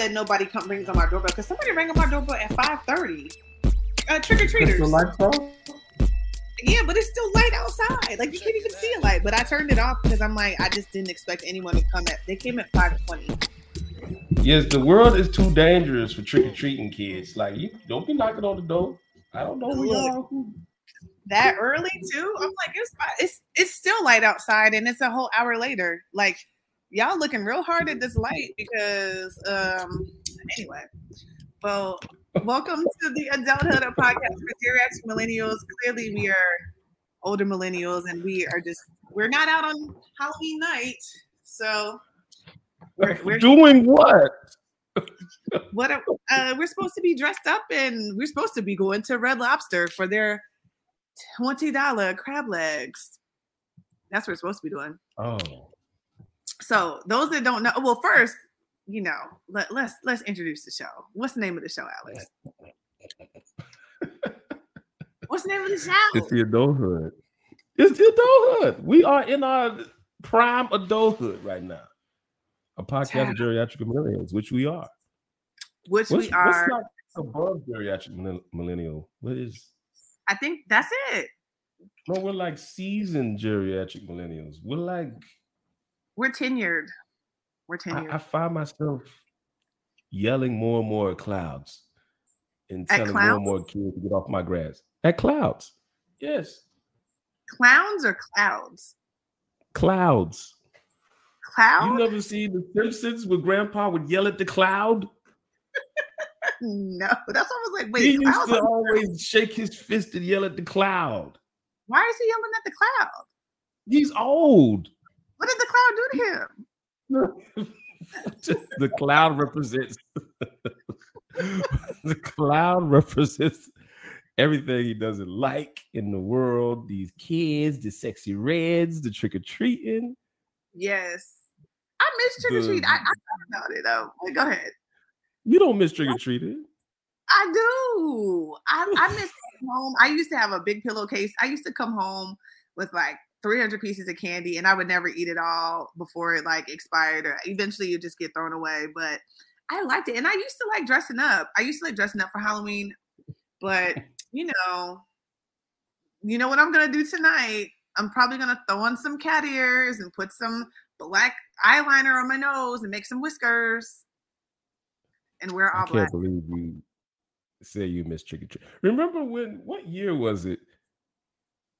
That nobody come rings on my doorbell because somebody rang on my doorbell at five thirty. Uh, trick or treaters. Yeah, but it's still light outside. Like you can't even see a light. But I turned it off because I'm like, I just didn't expect anyone to come at. They came at five twenty. Yes, the world is too dangerous for trick or treating kids. Like you don't be knocking on the door. I don't know who. That early too? I'm like, it's it's it's still light outside, and it's a whole hour later. Like y'all looking real hard at this light because um anyway. Well, welcome to the Adulthood of Podcast for Geriatric Millennials. Clearly, we are older millennials, and we are just we're not out on Halloween night, so we're, we're Doing what? what are- uh, we're supposed to be dressed up and we're supposed to be going to Red Lobster for their twenty dollar crab legs. That's what we're supposed to be doing. Oh, So those that don't know, well, first, you know, let, let's let's introduce the show. What's the name of the show, Alex? What's the name of the show? it's the adulthood. It's the adulthood. We are in our prime adulthood right now. A podcast of geriatric millennials, which we are. Which What's, we are. what's not above geriatric millen- millennial? What is? I think that's it. No, we're like seasoned geriatric millennials. We're like We're tenured. We're tenured. I, I find myself yelling more and more at clouds and telling more and more kids to get off my grass. At clouds. Yes. Clowns or clouds? Clouds. Cloud? You never see the Simpsons where grandpa would yell at the cloud? no, that's almost like wait. he used to always shake his fist and yell at the cloud. Why is he yelling at the cloud? He's old. What did the cloud do to him? the cloud represents the cloud represents everything he doesn't like in the world. These kids, the sexy reds, the trick or treating. Yes. I miss trick or treat. I, I thought about it though. Go ahead. You don't miss trick or treating. I do. I, I miss home. I used to have a big pillowcase. I used to come home with like 300 pieces of candy and I would never eat it all before it like expired or eventually you just get thrown away. But I liked it. And I used to like dressing up. I used to like dressing up for Halloween. But you know, you know what I'm gonna do tonight? I'm probably gonna throw on some cat ears and put some black eyeliner on my nose and make some whiskers and wear I all can't black. believe you say you miss trick or treat. Remember when? What year was it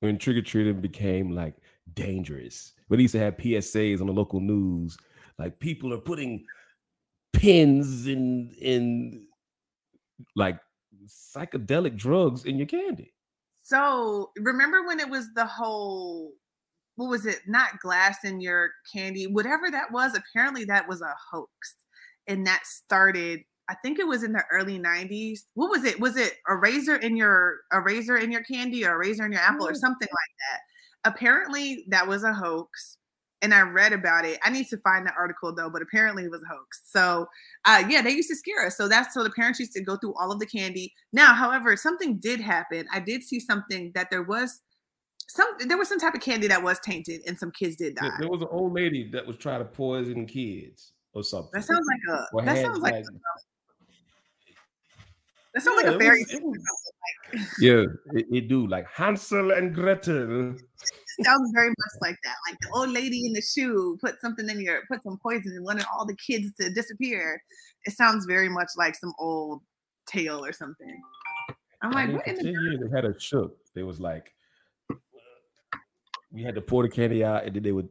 when trick or treating became like dangerous? They used to have PSAs on the local news, like people are putting pins in in like psychedelic drugs in your candy. So remember when it was the whole what was it? Not glass in your candy, whatever that was. Apparently that was a hoax, and that started. I think it was in the early '90s. What was it? Was it a razor in your a razor in your candy or a razor in your apple or something like that? Apparently that was a hoax, and I read about it. I need to find the article though, but apparently it was a hoax. So uh, yeah, they used to scare us. So that's so the parents used to go through all of the candy. Now, however, something did happen. I did see something that there was some there was some type of candy that was tainted and some kids did die. There- There was an old lady that was trying to poison kids or something. That sounds like a Or that sounds like, like- that sounds Yeah, like a fairy tale. Like, yeah, it, it do like Hansel and Gretel. sounds very much like that. Like the old lady in the shoe put something in your put some poison and wanted all the kids to disappear. It sounds very much like some old tale or something. I'm like, what in the 10 years they had a shook. They was like, we had to pour the candy out, and then they would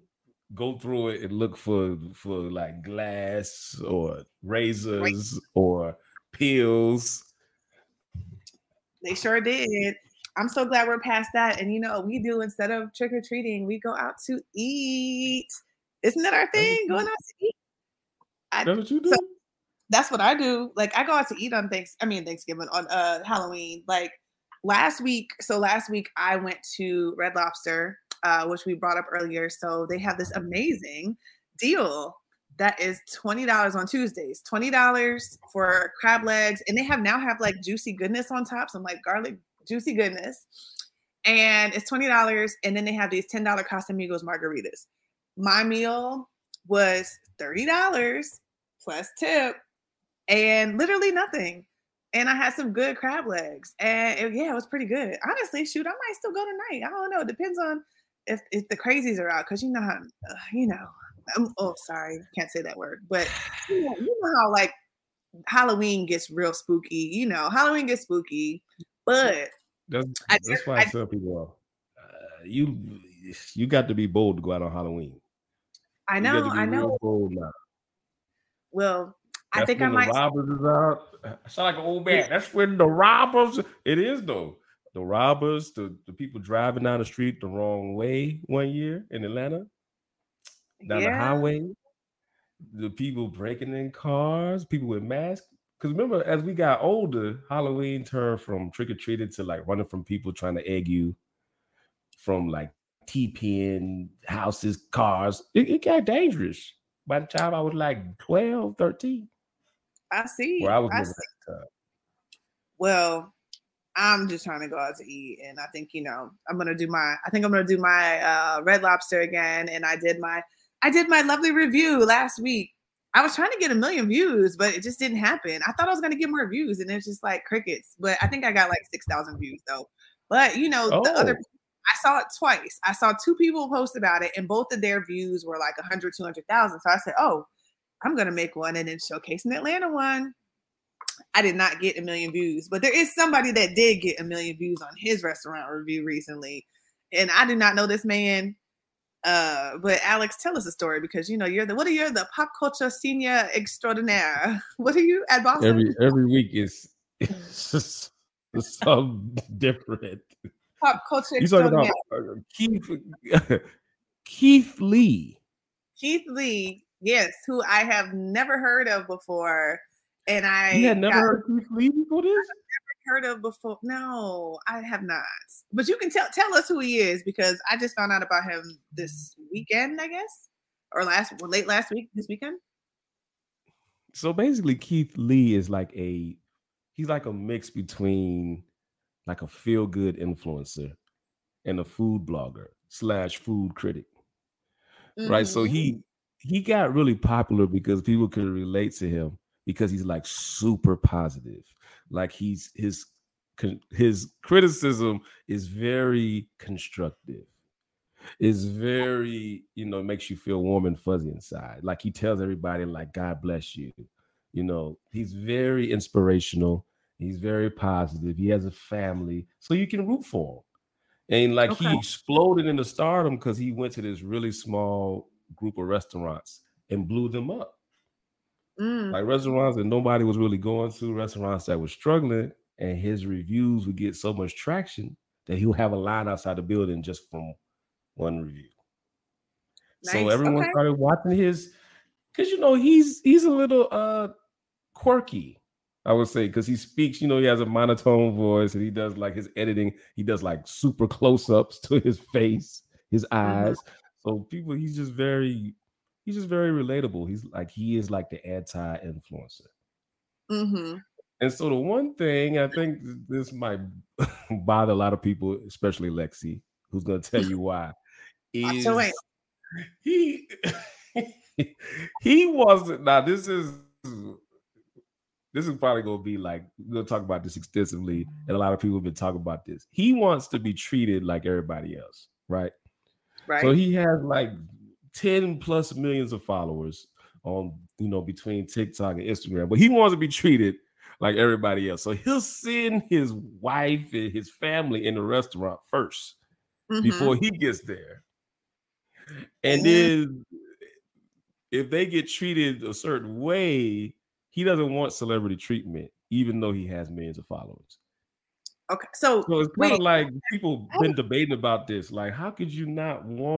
go through it and look for for like glass or razors or pills. They sure did. I'm so glad we're past that. And you know, we do instead of trick or treating, we go out to eat. Isn't that our thing? Going out to eat. I, that's what you do. So that's what I do. Like I go out to eat on thanks. I mean Thanksgiving on uh Halloween. Like last week. So last week I went to Red Lobster, uh, which we brought up earlier. So they have this amazing deal that is $20 on Tuesdays. $20 for crab legs. And they have now have like juicy goodness on top, some like garlic juicy goodness. And it's $20. And then they have these $10 Casamigos margaritas. My meal was $30 plus tip and literally nothing. And I had some good crab legs. And it, yeah, it was pretty good. Honestly, shoot, I might still go tonight. I don't know. It depends on if, if the crazies are out. Cause you know how, uh, you know, I'm, oh, sorry, can't say that word, but you know, you know how like Halloween gets real spooky. You know, Halloween gets spooky, but that's, that's why I, I tell people uh, you you got to be bold to go out on Halloween. I know, I know. Well, that's I think I might. The robbers is out. I sound like an old man. That's when the robbers. It is though. The robbers, the, the people driving down the street the wrong way one year in Atlanta down yeah. the highway, the people breaking in cars, people with masks. Because remember, as we got older, Halloween turned from trick or treating to like running from people trying to egg you, from like TPing houses, cars. It, it, got dangerous. By the time I was like 12, 13. I see. Where I was I see. Well, I'm just trying to go out to eat, and I think you know I'm gonna do my. I think I'm gonna do my uh, Red Lobster again, and I did my I did my lovely review last week. I was trying to get a million views, but it just didn't happen. I thought I was going to get more views, and it's just like crickets. But I think I got like six thousand views though. But you know, oh. the other oh. I saw it twice. I saw two people post about it, and both of their views were like 100, 200,000. So I said, oh, I'm going to make one and then showcase an Atlanta one. I did not get a million views, but there is somebody that did get a million views on his restaurant review recently. And I did not know this man. Uh, but Alex, tell us a story because you know you're the what are you the pop culture senior extraordinaire? What are you at Boston? Every every week is some different. Pop culture. You talking about uh, Keith Keith Lee? Keith Lee, yes, who I have never heard of before, and I you had never got, heard Keith Lee before this heard of before. No, I have not. But you can tell tell us who he is because I just found out about him this weekend, I guess, or last late last week, this weekend. So basically, Keith Lee is like a he's like a mix between like a feel good influencer and a food blogger slash food critic. Mm-hmm. Right. So he mm-hmm. he got really popular because people could relate to him because he's like super positive. Like he's his his criticism is very constructive. Is very you know makes you feel warm and fuzzy inside. Like he tells everybody like god bless you. You know he's very inspirational. He's very positive. He has a family so you can root for him. And like okay. he exploded into stardom because he went to this really small group of restaurants and blew them up Mm. Like restaurants that nobody was really going to, restaurants that were struggling, and his reviews would get so much traction that he'll have a line outside the building just from one review. Nice. So everyone okay. started watching his because you know he's he's a little uh quirky, I would say, because he speaks, you know, he has a monotone voice and he does like his editing, he does like super close-ups to his face, his mm-hmm. eyes. Mm-hmm. So people, he's just very he's just very relatable. He's like he is like the anti-influencer. Mm-hmm. And so the one thing I think this might bother a lot of people, especially Lexi, who's going to tell you why, is he he wasn't. Now this is this is probably going to be like we're going to talk about this extensively, and a lot of people have been talking about this. He wants to be treated like everybody else, right? Right. So he has like 10 plus millions of followers on you know between TikTok and Instagram, but he wants to be treated like everybody else. So he'll send his wife and his family in the restaurant 1st mm-hmm. before he gets there. And mm-hmm. then if they get treated a certain way, he doesn't want celebrity treatment, even though he has millions of followers. Okay, so, so it's kind of like people been debating about this. Like, how could you not want?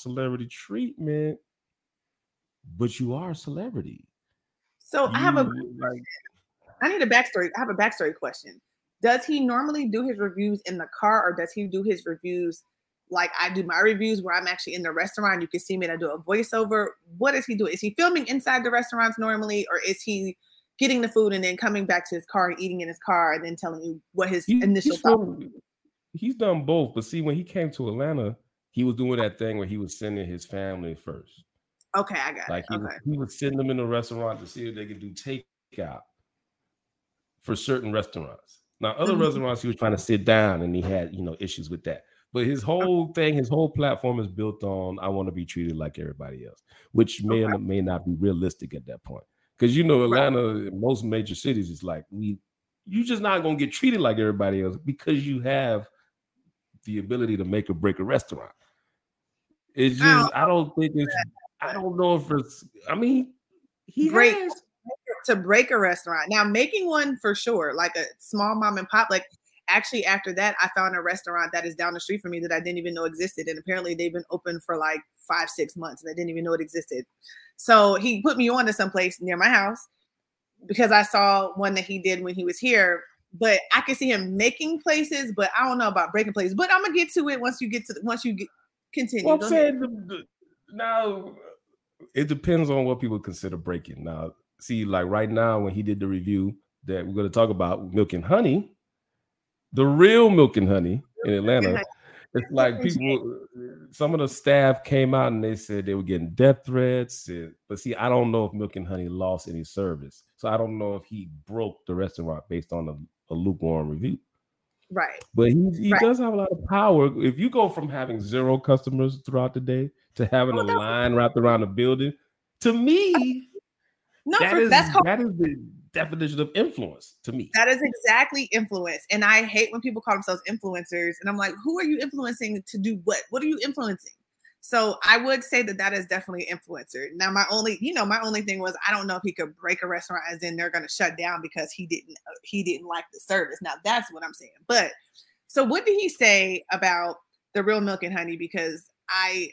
Celebrity treatment, but you are a celebrity. So you, I have a like, I need a backstory. I have a backstory question. Does he normally do his reviews in the car or does he do his reviews like I do my reviews where I'm actually in the restaurant? You can see me and I do a voiceover. What is he doing? Is he filming inside the restaurants normally or is he getting the food and then coming back to his car and eating in his car and then telling you what his he, initial done, he's done both. But see, when he came to Atlanta, he was doing that thing where he was sending his family first. Okay, I got like it. He, okay. he would send them in a restaurant to see if they could do takeout for certain restaurants. Now, other mm-hmm. restaurants he was trying to sit down and he had you know issues with that. But his whole thing, his whole platform is built on I want to be treated like everybody else, which may okay. or may not be realistic at that point. Because you know, Atlanta, right. most major cities, is like we you just not gonna get treated like everybody else because you have the ability to make or break a restaurant. It's just I don't think it's I don't know if it's I mean he break has. to break a restaurant. Now making one for sure, like a small mom and pop, like actually after that i found a restaurant that is down the street from me that i didn't even know existed and apparently they've been open for like five six months and i didn't even know it existed so he put me on to some place near my house because I saw one that he did when he was here. But I can see him making places, but I don't know about breaking places. But I'm gonna get to it once you get to the, once you get continue. Well, I'm saying now it depends on what people consider breaking. Now, see, like right now when he did the review that we're gonna talk about milk and honey, the real milk and honey in Atlanta it's like people, some of the staff came out and they said they were getting death threats. But see, I don't know if Milk and Honey lost any service. So I don't know if he broke the restaurant based on a, a lukewarm review. Right. But he, he right. does have a lot of power. If you go from having zero customers throughout the day to having oh, a line wrapped around the building, to me, no, that, for, is, that's called, that is the definition of influence to me. That is exactly influence. And I hate when people call themselves influencers. And I'm like, who are you influencing to do what? What are you influencing? So I would say that that is definitely influencer. Now, my only, you know, my only thing was I don't know if he could break a restaurant as in they're going to shut down because he didn't, uh, he didn't like the service. Now that's what I'm saying. But so what did he say about the real milk and honey? Because I,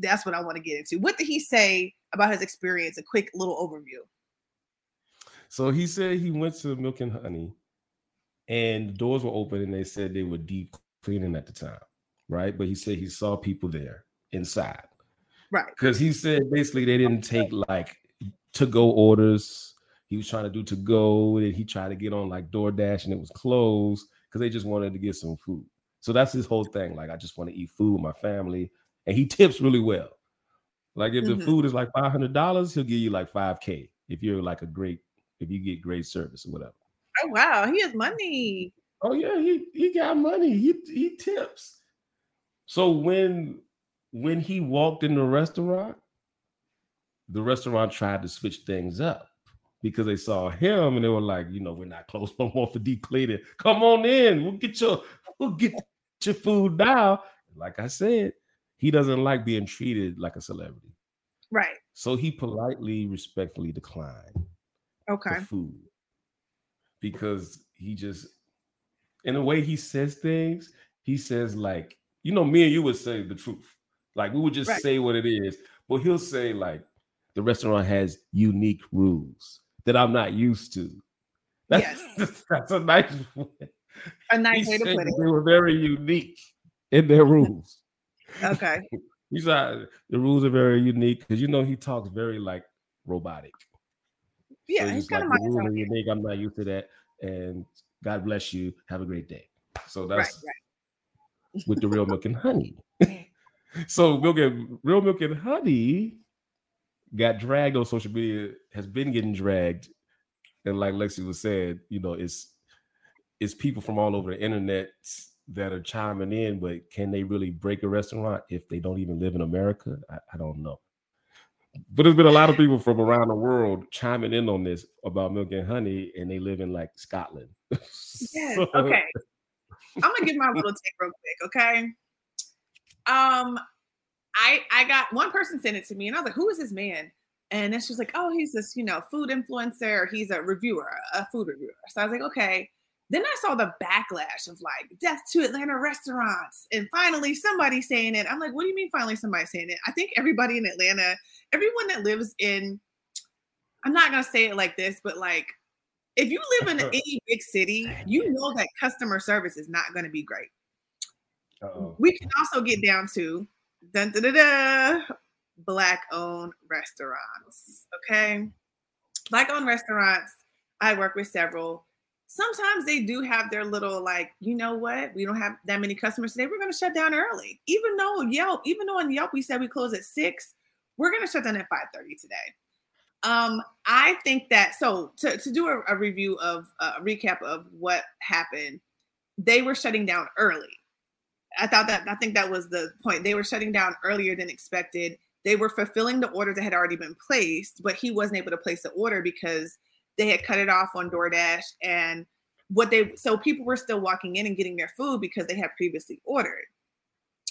that's what I want to get into. What did he say about his experience? A quick little overview. So he said he went to Milk and Honey, and the doors were open, and they said they were deep cleaning at the time, right? But he said he saw people there inside, right? Because he said basically they didn't take like to go orders. He was trying to do to go, and he tried to get on like DoorDash, and it was closed because they just wanted to get some food. So that's his whole thing. Like, I just want to eat food with my family, and he tips really well. Like, if mm-hmm. the food is like five hundred dollars, he'll give you like five k if you're like a great if you get great service or whatever. Oh wow, he has money. Oh yeah, he he got money. He he tips. So when when he walked in the restaurant, the restaurant tried to switch things up because they saw him and they were like, you know, we're not close no more for deep cleaning. Come on in. We'll get your we'll get your food now. Like I said, he doesn't like being treated like a celebrity. Right. So he politely, respectfully declined okay food because he just in the way he says things he says like you know me and you would say the truth like we would just right. say what it is but he'll say like the restaurant has unique rules that i'm not used to That's, yes. that's a nice way. A nice he way to put it. They were very unique in their rules. okay. He's not, the rules are very unique because you know he talks very like robotic. Yeah, so he's, kind like, of the rules are unique. I'm not used to that. And God bless you. Have a great day. So that's right, right. with the real milk and honey. So milk and real milk and honey got dragged on social media, has been getting dragged. And like Lexi was saying, you know, it's it's people from all over the internet that are chiming in, but can they really break a restaurant if they don't even live in America? I, I don't know. But there's been a lot of people from around the world chiming in on this about milk and honey, and they live in like Scotland. Yes. so, okay. I'm gonna give my little take real quick. Okay. Um, I I got one person sent it to me, and I was like, "Who is this man?" And then she was like, "Oh, he's this you know food influencer. He's a reviewer, a food reviewer." So I was like, "Okay." Then I saw the backlash of like death to Atlanta restaurants. And finally somebody saying it. I'm like, what do you mean finally somebody saying it? I think everybody in Atlanta, everyone that lives in, I'm not gonna say it like this, but like if you live in any big city, you know that customer service is not gonna be great. Uh-oh. We can also get down to dun, da, da, da, black owned restaurants. Okay. Black owned restaurants. I work with several sometimes they do have their little like, you know what? We don't have that many customers today. We're going to shut down early. Even though Yelp, even though on Yelp we said we close at six, we're going to shut down at 5:30 today. Um, I think that so to, to do a, a review of uh, a recap of what happened, they were shutting down early. I thought that I think that was the point. They were shutting down earlier than expected. They were fulfilling the order that had already been placed, but he wasn't able to place the order because they had cut it off on DoorDash and what they so people were still walking in and getting their food because they had previously ordered.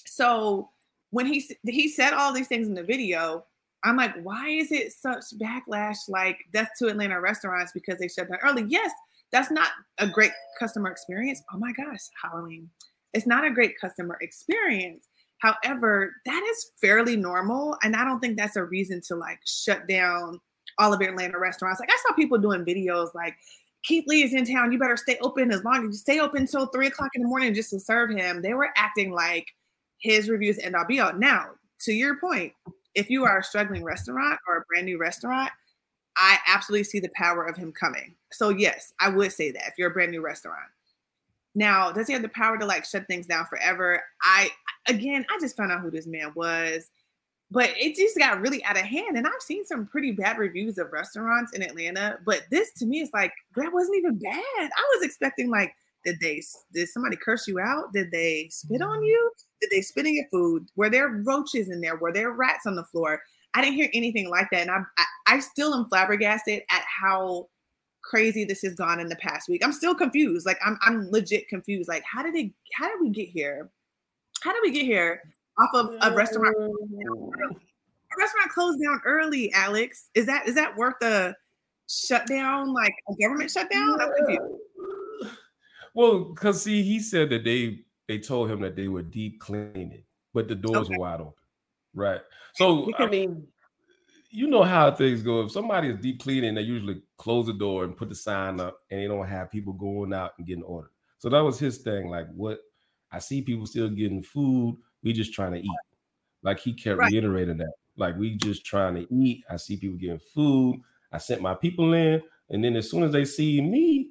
So when he he said all these things in the video, I'm like, why is it such backlash like death to Atlanta restaurants because they shut down early? Yes, that's not a great customer experience. Oh my gosh, Halloween. It's not a great customer experience. However, that is fairly normal. And I don't think that's a reason to like shut down all of Atlanta restaurants. Like I saw people doing videos like Keith Lee is in town. You better stay open as long as you stay open until three o'clock in the morning just to serve him. They were acting like his reviews end all be all. Now, to your point, if you are a struggling restaurant or a brand new restaurant, I absolutely see the power of him coming. So yes, I would say that if you're a brand new restaurant. Now, does he have the power to like shut things down forever? I again, I just found out who this man was but it just got really out of hand. And I've seen some pretty bad reviews of restaurants in Atlanta, but this to me is like that wasn't even bad. I was expecting like, did they did somebody curse you out? Did they spit on you? Did they spit in your food? Were there roaches in there? Were there rats on the floor? I didn't hear anything like that, and I I, I still am flabbergasted at how crazy this has gone in the past week. I'm still confused. Like I'm I'm legit confused. Like how did it? How did we get here? How did we get here? off of a restaurant. A restaurant closed down early, Alex. Is that is that worth a shutdown, like a government shutdown? Yeah. Well, because see, he said that they they told him that they were deep cleaning, but the doors okay. were wide open. Right. So because, I mean, you know how things go. If somebody is deep cleaning, they usually close the door and put the sign up, and they don't have people going out and getting ordered. So that was his thing. Like, what I see people still getting food we just trying to eat. Like he kept right. reiterating that. Like we just trying to eat. I see people getting food. I sent my people in, and then as soon as they see me,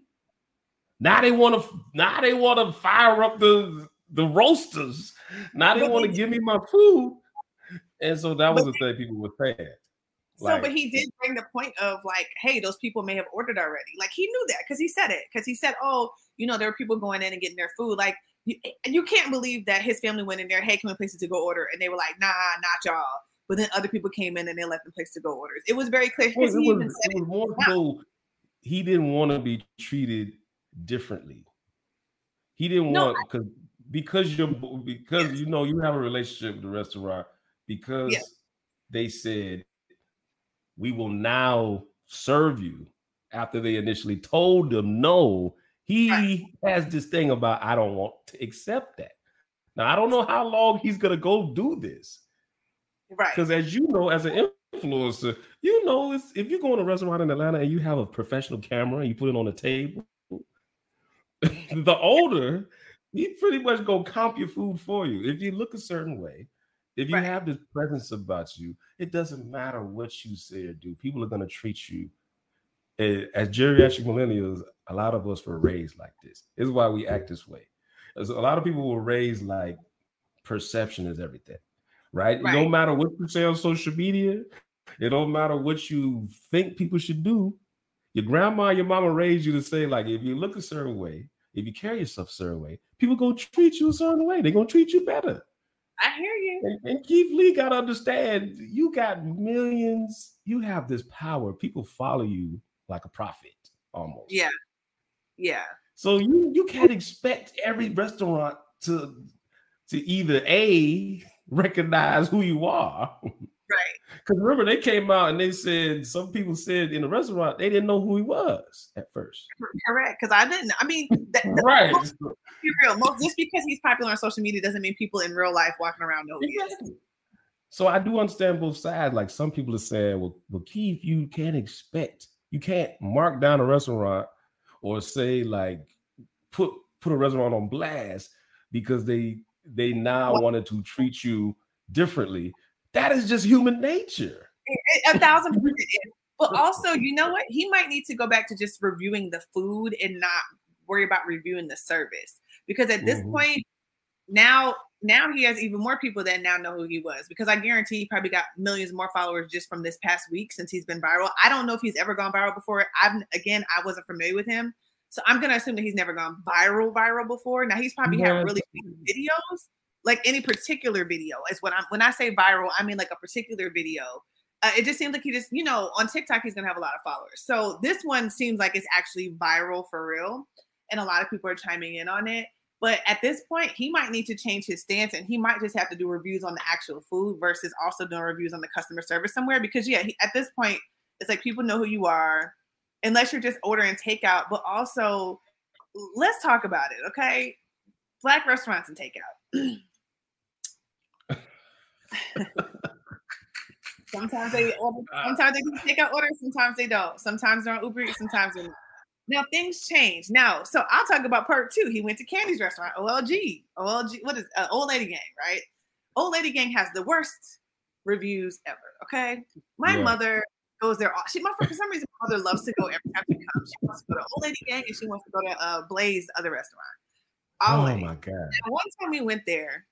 now they want to now they want to fire up the the roasters. Now they want to give me my food. And so that was the thing people were saying. So, but he did bring the point of like, hey, those people may have ordered already. Like he knew that because he said it. Because he said, oh, you know, there are people going in and getting their food. Like you, eh, you can't believe that his family went in there, hey, can we place it to go order? And they were like, nah, not y'all. But then other people came in and they left them place to go orders. It was very clear. It, was, it was more so he didn't want to be treated differently. He didn't no, want because because you're because yes. you know you have a relationship with the restaurant because yes. they said we will now serve you after they initially told them no he has this thing about I don't want to accept that. Now I don't know how long he's gonna go do this. Right. Because as you know, as an influencer. You know, if you go in a restaurant in Atlanta and you have a professional camera and you put it on the table, the older he pretty much gonna comp your food for you. If you look a certain way, if you right. have this presence about you, it doesn't matter what you say or do. People are gonna treat you. As geriatric millennials, a lot of us were raised like this. This is why we act this way. As a lot of people were raised like perception is everything, right? right? It don't matter what you say on social media. It don't matter what you think people should do. Your grandma, your mama raised you to say, like, if you look a certain way, if you carry yourself a certain way, people gonna treat you a certain way. They're gonna treat you better. I hear you. And, and Keith Lee gotta understand you got millions, you have this power. People follow you like a prophet almost. Yeah. Yeah. So you you can't expect every restaurant to to either a recognize who you are. Right. Because remember, they came out and they said some people said in the restaurant they didn't know who he was at first. Correct. Because I didn't. I mean, that, right. Most, be real. Most, just because he's popular on social media doesn't mean people in real life walking around know who he is. So I do understand both sides. Like some people are saying, well, well, Keith, you can't expect, you can't mark down a restaurant or say like put put a restaurant on blast because they they now wanted to treat you differently. That is just human nature. A thousand percent is. But also, you know what? He might need to go back to just reviewing the food and not worry about reviewing the service. Because at this mm-hmm. point, now now he has even more people that now know who he was because I guarantee he probably got millions more followers just from this past week since he's been viral. I don't know if he's ever gone viral before. I've again, I wasn't familiar with him, so I'm gonna assume that he's never gone viral viral before. Now he's probably yeah. had really big videos, like any particular video. Is what I'm when I say viral, I mean like a particular video. Uh, it just seems like he just, you know, on TikTok he's gonna have a lot of followers. So this one seems like it's actually viral for real, and a lot of people are chiming in on it. But at this point, he might need to change his stance and he might just have to do reviews on the actual food versus also doing reviews on the customer service somewhere. Because, yeah, he, at this point, it's like people know who you are unless you're just ordering takeout. But also, let's talk about it, okay? Black restaurants and takeout. sometimes they order, uh, sometimes they do takeout orders, sometimes they don't. Sometimes they're on Uber Eats, sometimes they're not. Now things change. Now, so I'll talk about part two. He went to Kandi's restaurant, OLG. OLG, what is uh, Old Lady Gang, right? Old Lady Gang has the worst reviews ever. Okay. My yeah. mother goes there. She my for some reason my mother loves to go every time she comes. She wants to go to Old Lady Gang and she wants to go to uh, Blaze, other restaurant. Always. Oh my god! And one time we went there,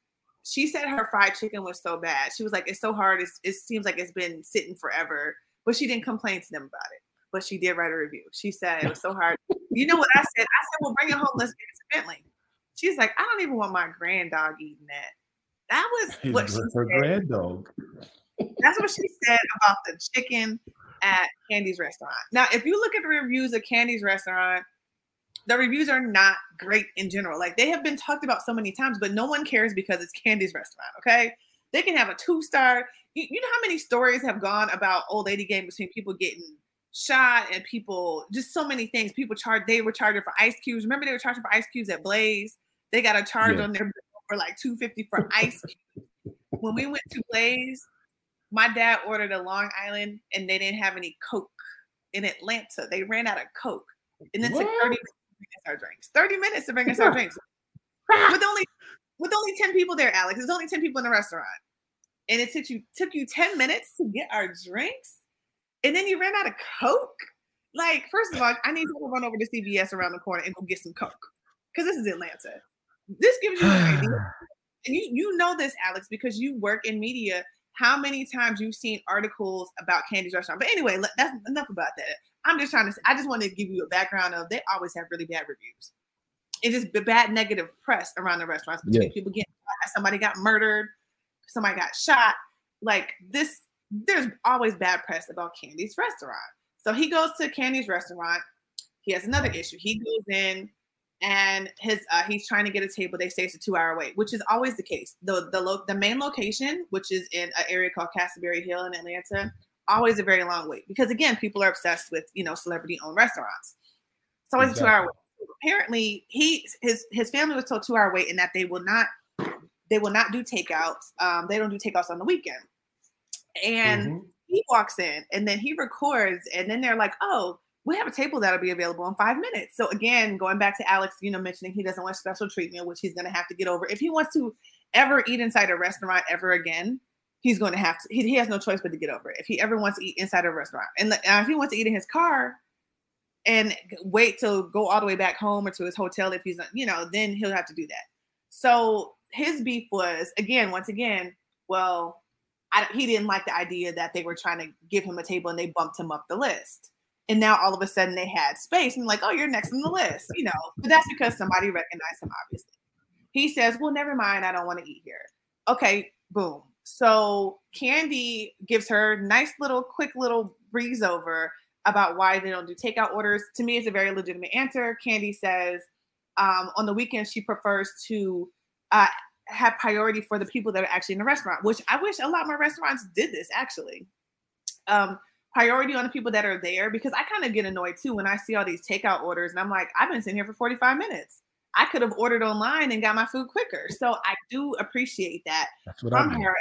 she said her fried chicken was so bad. She was like, "It's so hard. It's, it seems like it's been sitting forever." But she didn't complain to them about it. But she did write a review. She said it was so hard. you know what I said? I said, "Well, bring it home. Let's get it to Bentley." She's like, "I don't even want my grand dog eating that." That was what she her said. grand dog. That's what she said about the chicken at Kandi's restaurant. Now, if you look at the reviews of Kandi's restaurant, the reviews are not great in general. Like they have been talked about so many times, but no one cares because it's Kandi's restaurant. Okay. They can have a two star. You, you know how many stories have gone about old lady gang between people getting shot and people just so many things. People charged they were charging for ice cubes. Remember they were charging for ice cubes at Blaze. They got a charge yeah. on their bill for like 250 for ice cubes. when we went to Blaze, my dad ordered a Long Island and they didn't have any Coke in Atlanta. They ran out of Coke. And it took 30 minutes to bring us our drinks. 30 minutes to bring us our drinks. Ah. with only with only 10 people there, Alex. There's only 10 people in the restaurant. And it took you took you 10 minutes to get our drinks. And then you ran out of Coke. Like, first of all, I need to run over to CVS around the corner and go get some Coke. Because this is Atlanta. This gives you an idea. And you you know this, Alex, because you work in media how many times you've seen articles about Kandi's restaurant. But anyway, that's enough about that. I'm just trying to, I just want to give you a background of they always have really bad reviews. It's just the bad negative press around the restaurants between yeah. people getting somebody got murdered, somebody got shot. Like this, there's always bad press about Kandi's restaurant. So he goes to Kandi's restaurant. He has another issue. He goes in, and his uh, he's trying to get a table. They say it's a two hour wait, which is always the case. The the lo- the main location, which is in an area called Castleberry Hill in Atlanta, always a very long wait because again, people are obsessed with you know celebrity owned restaurants. It's always exactly. a two hour wait. Apparently, he his his family was told two hour wait and that they will not they will not do takeouts. Um, they don't do takeouts on the weekend. And mm-hmm. he walks in and then he records, and then they're like, "Oh, we have a table that'll be available in five minutes." So again, going back to Alex, you know, mentioning he doesn't want special treatment, which he's going to have to get over if he wants to ever eat inside a restaurant ever again. He's going to have to. He, he has no choice but to get over it. If he ever wants to eat inside a restaurant, and if he wants to eat in his car, and wait to go all the way back home or to his hotel if he's you know then he'll have to do that so his beef was again once again well I, he didn't like the idea that they were trying to give him a table and they bumped him up the list and now all of a sudden they had space and like oh you're next on the list you know but that's because somebody recognized him obviously he says well never mind i don't want to eat here okay boom so Kandi gives her nice little quick little breeze over about why they don't do takeout orders. To me, it's a very legitimate answer. Kandi says um, on the weekends she prefers to uh, have priority for the people that are actually in the restaurant, which I wish a lot more restaurants did this actually. Um, priority on the people that are there because I kind of get annoyed too when I see all these takeout orders and I'm like, I've been sitting here for 45 minutes. I could have ordered online and got my food quicker. So I do appreciate that from her.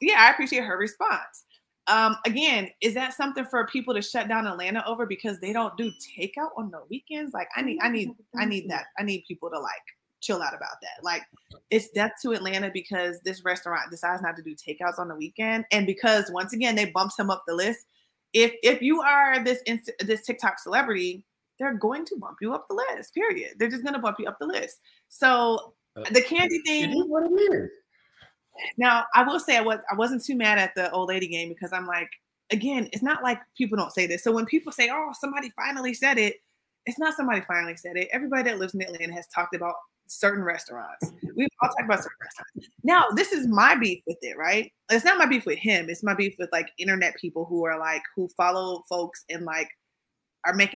Yeah, I appreciate her response. Um, again, is that something for people to shut down Atlanta over because they don't do takeout on the weekends? Like, I need, I need, I need that. I need people to like chill out about that. Like, it's death to Atlanta because this restaurant decides not to do takeouts on the weekend, and because once again they bumped him up the list. If if you are this this TikTok celebrity, they're going to bump you up the list. Period. They're just going to bump you up the list. So uh, the Kandi thing. It is what it is. Now, I will say I was I wasn't too mad at the old lady gang because I'm like, again, it's not like people don't say this. So when people say, "Oh, somebody finally said it," it's not somebody finally said it. Everybody that lives in Atlanta has talked about certain restaurants. We've all talked about certain restaurants. Now, this is my beef with it, right? It's not my beef with him. It's my beef with like internet people who are like who follow folks and like are making.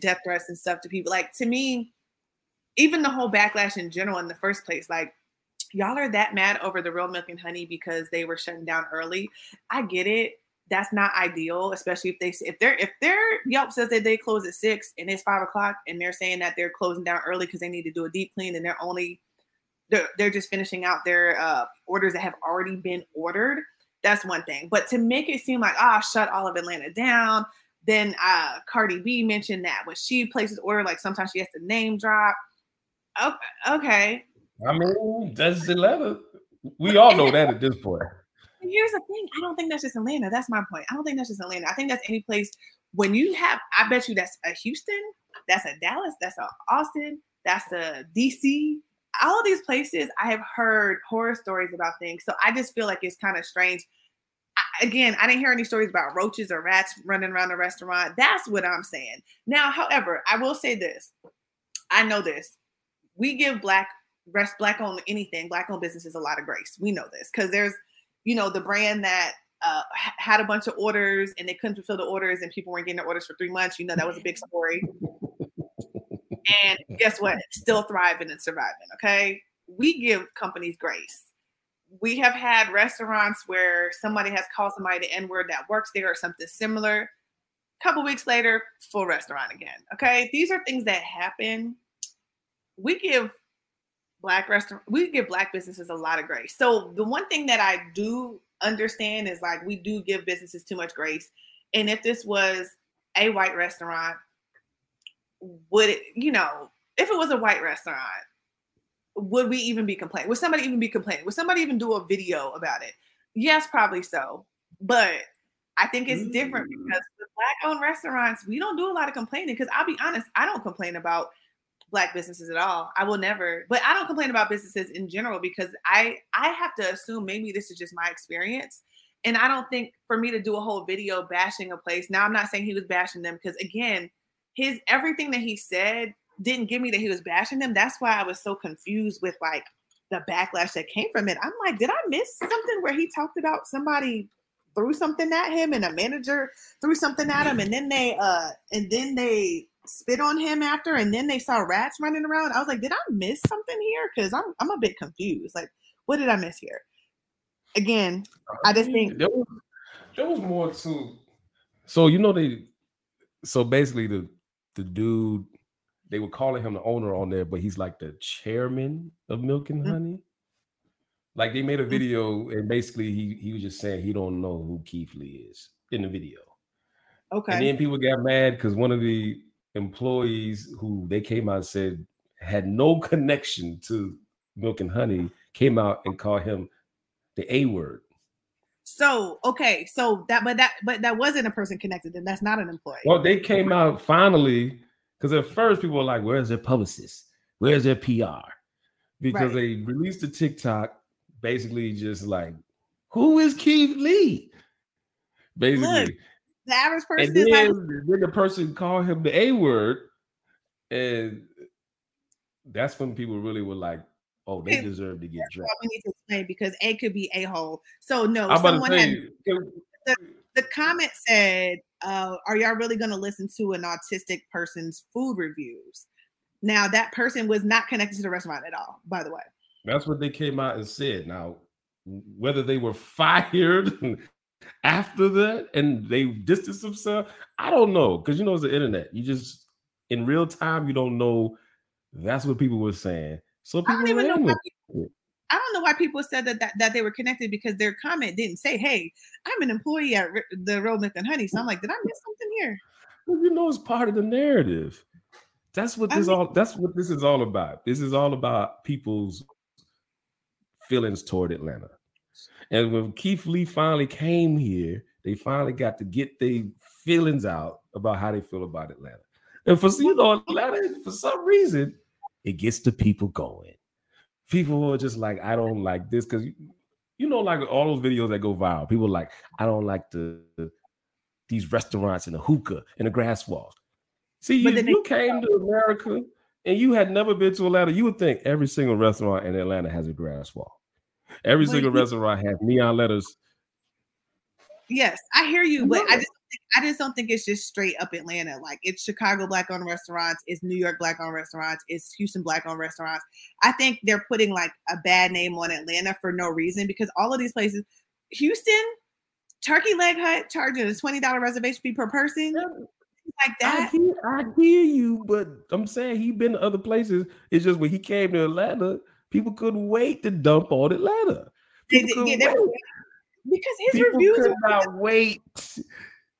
death threats and stuff to people. Like to me, even the whole backlash in general in the first place, like y'all are that mad over the real milk and honey because they were shutting down early. I get it. That's not ideal, especially if they if they're if their Yelp says that they close at six and it's five o'clock and they're saying that they're closing down early because they need to do a deep clean and they're only they're, they're just finishing out their uh, orders that have already been ordered. That's one thing. But to make it seem like ah, oh, shut all of Atlanta down, then uh, Cardi B mentioned that when she places order, like sometimes she has to name drop. Okay, okay. I mean, that's Atlanta. We all know that at this point. Here's the thing: I don't think that's just Atlanta. That's my point. I don't think that's just Atlanta. I think that's any place when you have. I bet you that's a Houston, that's a Dallas, that's a Austin, that's a DC. All of these places, I have heard horror stories about things. So I just feel like it's kind of strange again, I didn't hear any stories about roaches or rats running around the restaurant. That's what I'm saying. Now, however, I will say this. I know this. We give black rest black owned anything, black owned businesses a lot of grace. We know this because there's, you know, the brand that uh, had a bunch of orders and they couldn't fulfill the orders and people weren't getting their orders for three months. You know, that was a big story. and guess what? Still thriving and surviving. Okay. We give companies grace we have had restaurants where somebody has called somebody the N word that works there or something similar. A couple weeks later, full restaurant again. Okay, these are things that happen. We give black restaurant, we give black businesses a lot of grace. So the one thing that I do understand is like we do give businesses too much grace. And if this was a white restaurant, would it, you know, if it was a white restaurant, would we even be complaining? Would somebody even be complaining? Would somebody even do a video about it? Yes, probably so. But I think it's different mm. because with black owned restaurants, we don't do a lot of complaining. Because I'll be honest, I don't complain about black businesses at all. I will never, but I don't complain about businesses in general because I I have to assume maybe this is just my experience. And I don't think for me to do a whole video bashing a place. Now I'm not saying he was bashing them because again, his everything that he said didn't give me that he was bashing them. That's why I was so confused with like the backlash that came from it. I'm like, did I miss something where he talked about somebody threw something at him and a manager threw something at him and then they uh and then they spit on him after and then they saw rats running around. I was like, did I miss something here? Because I'm I'm a bit confused. Like, what did I miss here? Again, I just think there was, there was more to. So you know they, so basically the the dude they were calling him the owner on there, but he's like the chairman of Milk and Mhm. Honey. Like they made a Mhm. video and basically he he was just saying he don't know who Keith Lee is in the video. Okay. And then people got mad because one of the employees who they came out and said had no connection to Milk and Honey came out and called him the A word. So okay, so that but that but that wasn't a person connected, and that's not an employee. Well, they came out finally because at first people were like, "Where's their publicist? Where's their PR?" Because Right. they released a TikTok, basically just like, "Who is Keith Lee?" Basically, the average person and is like, then, then the person called him the A word, and that's when people really were like, "Oh, they deserve to get dropped." we need to explain because A could be a hole. So no, I'm about someone had say, the comment said, uh, "Are y'all really going to listen to an autistic person's food reviews?" Now that person was not connected to the restaurant at all. By the way, That's what they came out and said. Now, whether they were fired after that and they distanced themselves, I don't know. Because you know, it's the internet. You just in real time, you don't know. That's what people were saying. So I people don't even know ran why with people, I don't know why people said that, that that they were connected because their comment didn't say, "Hey, I'm an employee at the Real Milk and Honey." So I'm like, did I miss something here? Well, you know, it's part of the narrative. That's what I this mean- all. That's what this is all about. This is all about people's feelings toward Atlanta. And when Keith Lee finally came here, they finally got to get their feelings out about how they feel about Atlanta. And for you know, Atlanta, for some reason, it gets the people going. People are just like, I don't like this because you know, like all those videos that go viral. People like, I don't like the, the- these restaurants and the hookah and the grass walls. See, But if then they- you came to America and you had never been to Atlanta, you would think every single restaurant in Atlanta has a grass wall. Every But single you- restaurant has neon letters. Yes, I hear you, but I just I just don't think it's just straight up Atlanta. Like it's Chicago black owned restaurants, it's New York black owned restaurants, it's Houston black owned restaurants. I think they're putting like a bad name on Atlanta for no reason because all of these places, Houston, Turkey Leg Hut charging a twenty dollar reservation fee per person, like I that. hear, I hear you, but I'm saying he been to other places. It's just when he came to Atlanta, people couldn't wait to dump on Atlanta. They- People yeah, they- because his People reviews could are not wait.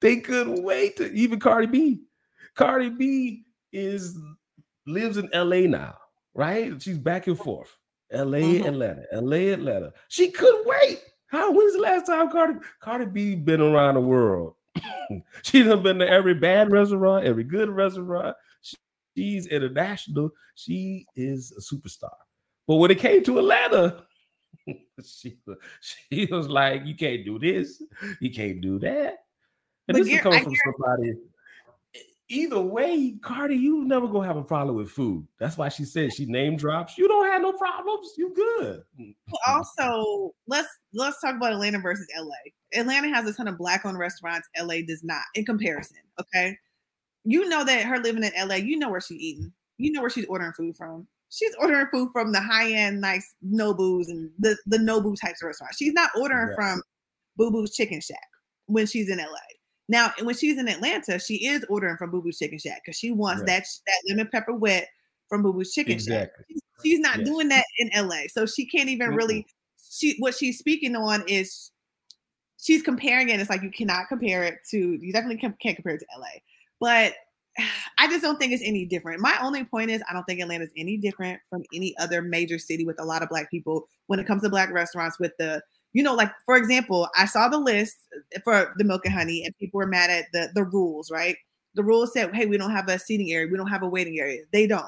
They couldn't wait to even Cardi B. Cardi B is lives in LA now, right? She's back and forth. LA, Mhm. Atlanta, LA, Atlanta. She couldn't wait. How when's the last time Cardi Cardi B been around the world? she's been to every bad restaurant, every good restaurant. She's international. She is a superstar. But when it came to Atlanta, she, she was like, "You can't do this. You can't do that." And But this is coming I from somebody. Either way, Cardi, you never gonna have a problem with food. That's why she said she name drops. You don't have no problems. You good. also let's let's talk about Atlanta versus LA. Atlanta has a ton of black owned restaurants. LA does not in comparison. Okay. You know that her living in LA, you know where she's eating. You know where she's ordering food from. She's ordering food from the high end, nice Nobu's and the, the Nobu types of restaurants. She's not ordering Right. from Boo Boo's Chicken Shack when she's in LA. Now, when she's in Atlanta, she is ordering from Boo Boo's Chicken Shack because she wants Right. that that lemon pepper wet from Boo Boo's Chicken Shack. Exactly. She's, she's not Yes. doing that in LA, so she can't even really. She what she's speaking on is she's comparing it. It's like you cannot compare it to. You definitely can, can't compare it to LA, but I just don't think it's any different. My only point is I don't think Atlanta's any different from any other major city with a lot of black people when it comes to black restaurants with the you know, like for example, I saw the list for the milk and honey, and people were mad at the the rules, right? The rules said, "Hey, we don't have a seating area, we don't have a waiting area." They don't.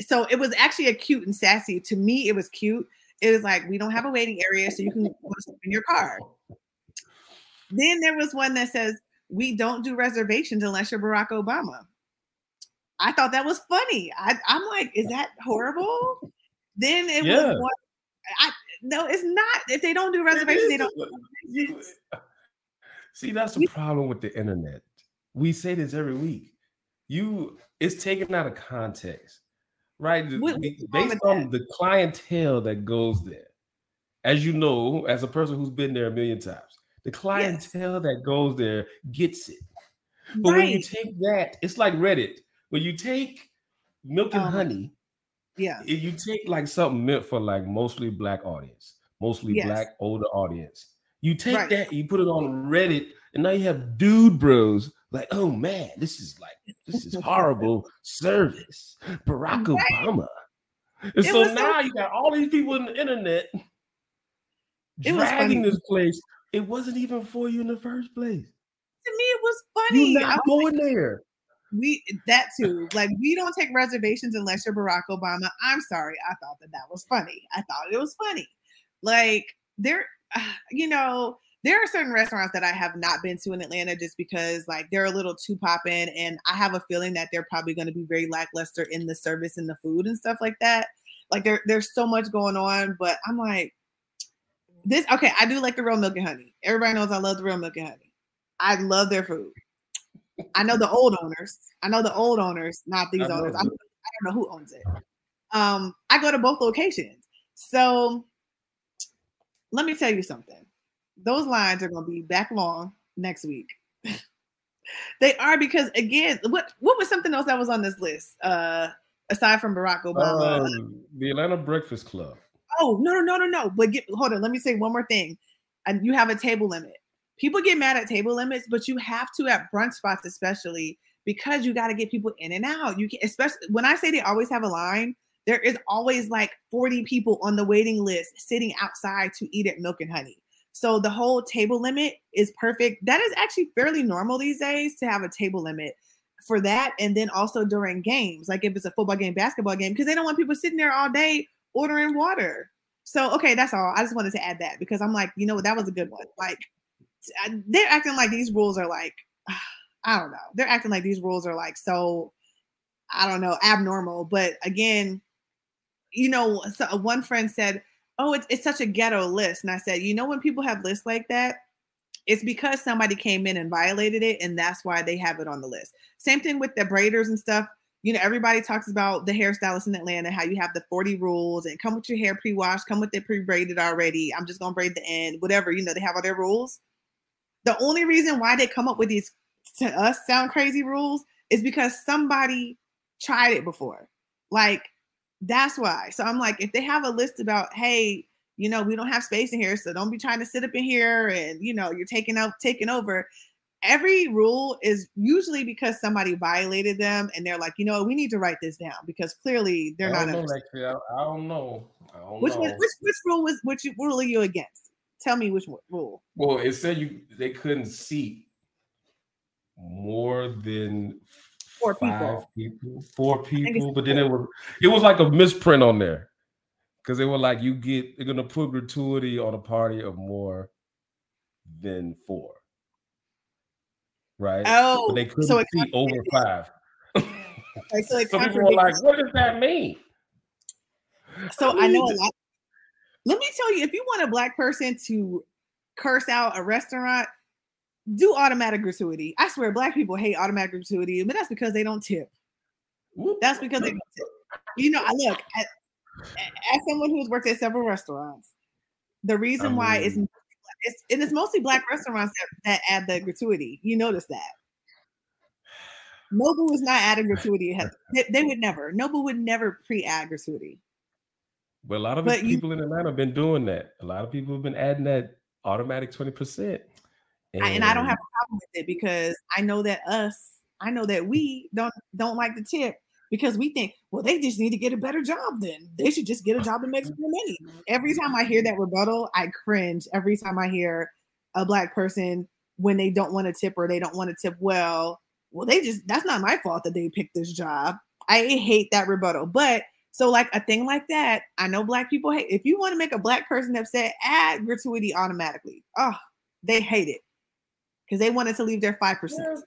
So it was actually a cute and sassy. To me, it was cute. It was like we don't have a waiting area, so you can go sleep in your car. Then there was one that says we don't do reservations unless you're Barack Obama. I thought that was funny. I, am like, is that horrible? Then it yeah. was one. I, no, it's not. If they don't do reservations, they don't. See, that's the problem with the internet. We say this every week. You, it's taken out of context, right? What, Based on that? the clientele that goes there. As you know, as a person who's been there a million times, the clientele yes. that goes there gets it. But right. when you take that, it's like Reddit. When you take milk and um, honey, yeah, you take like something meant for like mostly black audience, mostly yes. black older audience. You take right. that, you put it on Reddit, and now you have dude bros like, oh man, this is like this is horrible service. Barack right. Obama. And it so now so- you got all these people in the internet dragging this place it wasn't even for you in the first place. To me, it was funny. You're not going like, there. We that too. Like we don't take reservations unless you're Barack Obama. I'm sorry. I thought that that was funny. I thought it was funny. Like there, you know, there are certain restaurants that I have not been to in Atlanta just because like they're a little too poppin', and I have a feeling that they're probably going to be very lackluster in the service and the food and stuff like that. Like there, there's so much going on, but I'm like, this okay, I do like the real milk and honey. Everybody knows I love the real milk and honey. I love their food. I know the old owners. I know the old owners, not these I owners. I, I, don't know who owns it. Um, I go to both locations. So let me tell you something. Those lines are gonna be back long next week. they are because again, what what was something else that was on this list? Uh aside from Barack Obama. Um, the Atlanta Breakfast Club. Oh no no no no no! But get hold on. Let me say one more thing. And you have a table limit. People get mad at table limits, but you have to at brunch spots, especially because you got to get people in and out. You can, especially when I say they always have a line. There is always like 40 people on the waiting list sitting outside to eat at Milk and Honey. So the whole table limit is perfect. That is actually fairly normal these days to have a table limit for that. And then also during games, like if it's a football game, basketball game, because they don't want people sitting there all day ordering water. So okay, that's all. I just wanted to add that because I'm like, you know, what? that was a good one. Like they're acting like these rules are like, I don't know. They're acting like these rules are like so, I don't know, abnormal. But again, you know, so uh, one friend said, "Oh, it's it's such a ghetto list," and I said, you know, when people have lists like that, it's because somebody came in and violated it, and that's why they have it on the list. Same thing with the braiders and stuff you know, everybody talks about the hairstylist in Atlanta, how you have the 40 rules and come with your hair pre-washed, come with it pre-braided already. I'm just gonna braid the end, whatever. You know, they have all their rules. The only reason why they come up with these to us sound crazy rules is because somebody tried it before. Like that's why. So I'm like, if they have a list about, hey, you know, we don't have space in here, so don't be trying to sit up in here and you know, you're taking out taking over every rule is usually because somebody violated them and they're like, you know, we need to write this down because clearly they're I not. Know, actually, I, I, don't know. I don't which, know. which which rule was which rule are you against? Tell me which rule. Well, it said you they couldn't seat more than four people. people. Four people, but then it was it was like a misprint on there because they were like you get they're gonna put gratuity on a party of more than four right? Oh, but they couldn't so see over five. So people were like, "What does that mean?" So I know a lot. Let me tell you, if you want a black person to curse out a restaurant, do automatic gratuity. I swear, black people hate automatic gratuity, but that's because they don't tip. That's because they don't tip. You know, I look at, as someone who's worked at several restaurants. The reason mean, why is it's and it's mostly black restaurants that, that add the gratuity. You notice that. Nobu is not adding gratuity. They, they, would never. Nobu would never pre-add gratuity. But a lot of people in Atlanta have been doing that. A lot of people have been adding that automatic 20%. And, and I don't have a problem with it because I know that us, I know that we don't don't like the tip because we think, well, they just need to get a better job then. They should just get a job that makes more money. Every time I hear that rebuttal, I cringe. Every time I hear a black person when they don't want to tip or they don't want to tip well, well, they just that's not my fault that they picked this job. I hate that rebuttal. But so like a thing like that, I know black people hate. If you want to make a black person upset, add gratuity automatically. Oh, they hate it because they wanted to leave their five percent.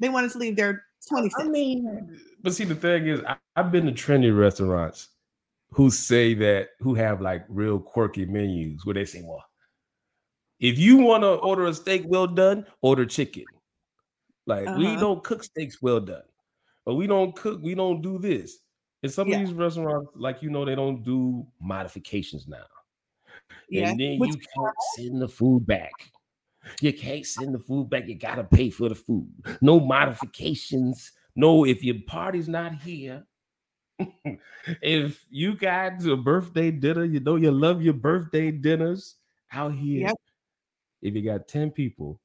They wanted to leave their twenty cents. I mean, but see, the thing is, I, I've been to trendy restaurants who say that who have like real quirky menus where they say, well, if you want to order a steak well done, order chicken. Like we Uh-huh. don't cook steaks well done, or we don't cook, we don't do this. And some Yeah. of these restaurants, like you know, they don't do modifications now. Yeah, And then which you can't send the food back. You can't send the food back. You gotta pay for the food. No modifications. No, if your party's not here, if you got a birthday dinner, you know you love your birthday dinners out here. Yep. If you got 10 people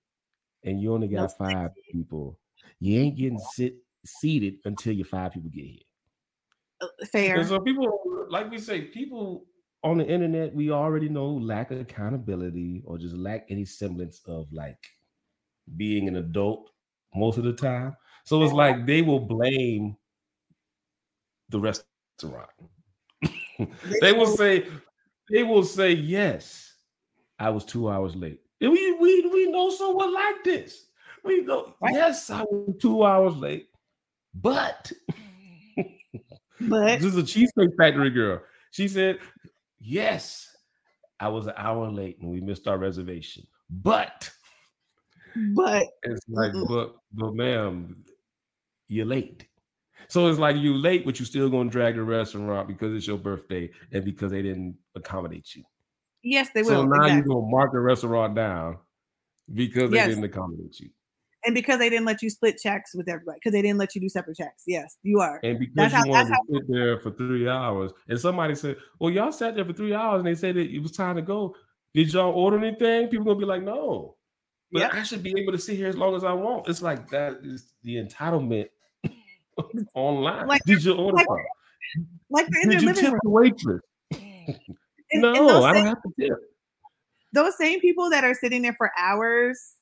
and you only No got five people, you ain't getting sit seated until your five people get here. Fair. And so people, like we say, people on the internet, we already know lack of accountability or just lack any semblance of like being an adult most of the time. So it's like they will blame the restaurant. they will say, they will say, yes, I was two hours late. And we we we know someone like this. We know, yes, I was two hours late, but But this is a cheesecake factory girl. She said, Yes, I was an hour late and we missed our reservation. But but it's like, but but ma'am, you're late. So it's like you late, but you're still gonna drag the restaurant because it's your birthday and because they didn't accommodate you. yes, they will. so now exactly. you're gonna mark the restaurant down because they Yes. didn't accommodate you. And because they didn't let you split checks with everybody, because they didn't let you do separate checks. Yes, you are. And because That's you how- wanted that's to sit there for three hours, and somebody said, "Well, y'all sat there for three hours," and they said that it was time to go. Did y'all order anything? People gonna be like, "No," but Yep. I should be able to sit here as long as I want. It's like that is the entitlement online. Like- Did you order? like- Like they're in their Did you living tip room. the waitress? And- no, and I same- don't have to tip. those same people that are sitting there for hours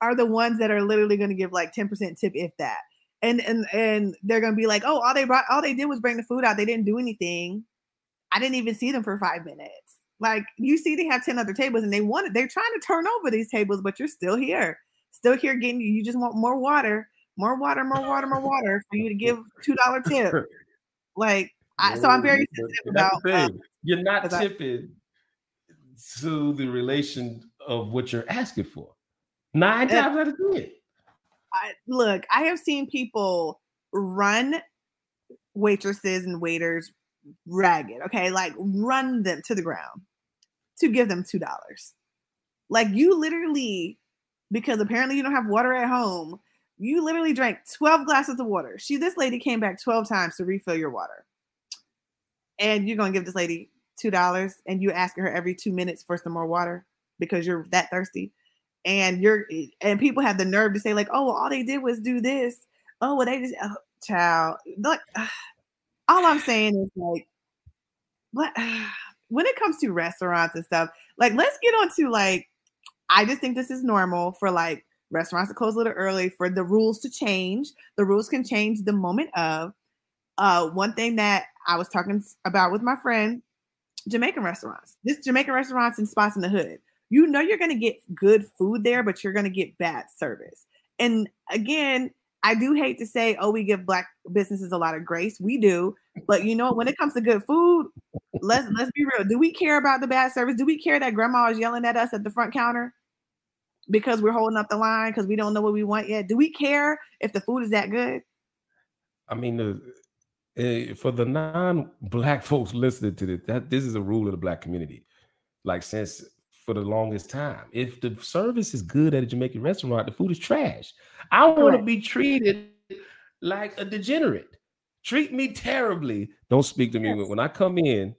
are the ones that are literally going to give like 10% tip if that. And and and they're going to be like oh all they brought all they did was bring the food out. They didn't do anything. I didn't even see them for five minutes. Like you see they have 10 other tables and they wanted they're trying to turn over these tables but you're still here. Still here getting you You just want more water more water more water more water for you to give two dollar tip. Like I, so i'm very sensitive about um. You're not 'cause I- tipping to the relation of what you're asking for. Nine Uh, times out of ten. I, look, I have seen people run waitresses and waiters ragged. Okay, like run them to the ground to give them two dollars. Like you literally, because apparently you don't have water at home, you literally drank twelve glasses of water. She, this lady came back twelve times to refill your water, and you're gonna give this lady two dollars, and you asking her every two minutes for some more water because you're that thirsty and you're and people have the nerve to say like oh well, all they did was do this. Oh well they just oh, child. Look all i'm saying is like but when it comes to restaurants and stuff like let's get on to like i just think this is normal for like restaurants to close a little early for the rules to change. The rules can change the moment of uh one thing that i was talking about with my friend jamaican restaurants. This jamaican restaurants and spots in the hood you know you're going to get good food there, but you're going to get bad service. And again, I do hate to say, oh, we give black businesses a lot of grace. We do, but you know, when it comes to good food, let's let's be real. Do we care about the bad service? Do we care that grandma is yelling at us at the front counter because we're holding up the line because we don't know what we want yet? Do we care if the food is that good? I mean, uh, for the non-black folks listening to this, that this is a rule of the black community. Like since for the longest time, if the service is good at a Jamaican restaurant, the food is trash. I want to be treated like a degenerate. Treat me terribly. Don't speak to me Yes. when I come in.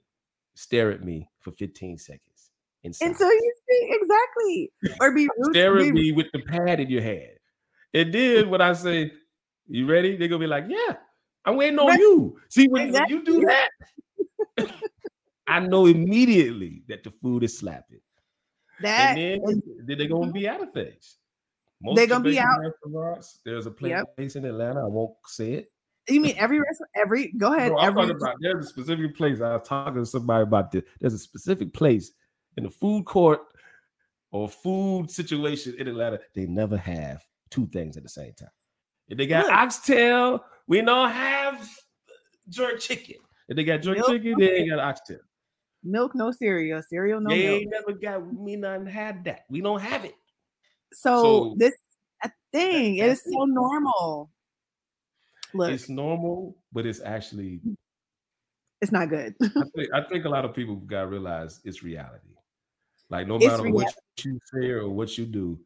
Stare at me for 15 seconds. in Until you see exactly, or be rude. stare be at me with the pad in your hand. And then when I say, You ready? They're gonna be like, Yeah, I'm waiting on Right. you. See, when, when you do that, I know immediately that the food is slapping. That and then, then they're gonna be out of things. Most They gonna be out. Restaurants. There's a place Yep. in Atlanta. I won't say it. you mean every restaurant? Every go ahead. No, I'm every talking about there's a specific place. I was talking to somebody about this. There's a specific place in the food court or food situation in Atlanta. They never have two things at the same time. If they got Look. oxtail, we don't have jerk chicken. If they got jerk Milk, chicken, they ain't got oxtail. Milk, no cereal, cereal, no they milk. ain't never got. We none had that. We don't have it. So, So- this a thing. It is so normal. Look, It's normal, but it's actually. Mm. it's not good. I think, I think a lot of people got to realize it's reality. Like no matter what you say or what you do,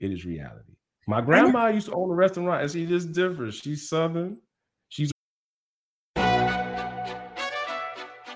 it is reality. My grandma used to own a restaurant, and she just different. She's southern.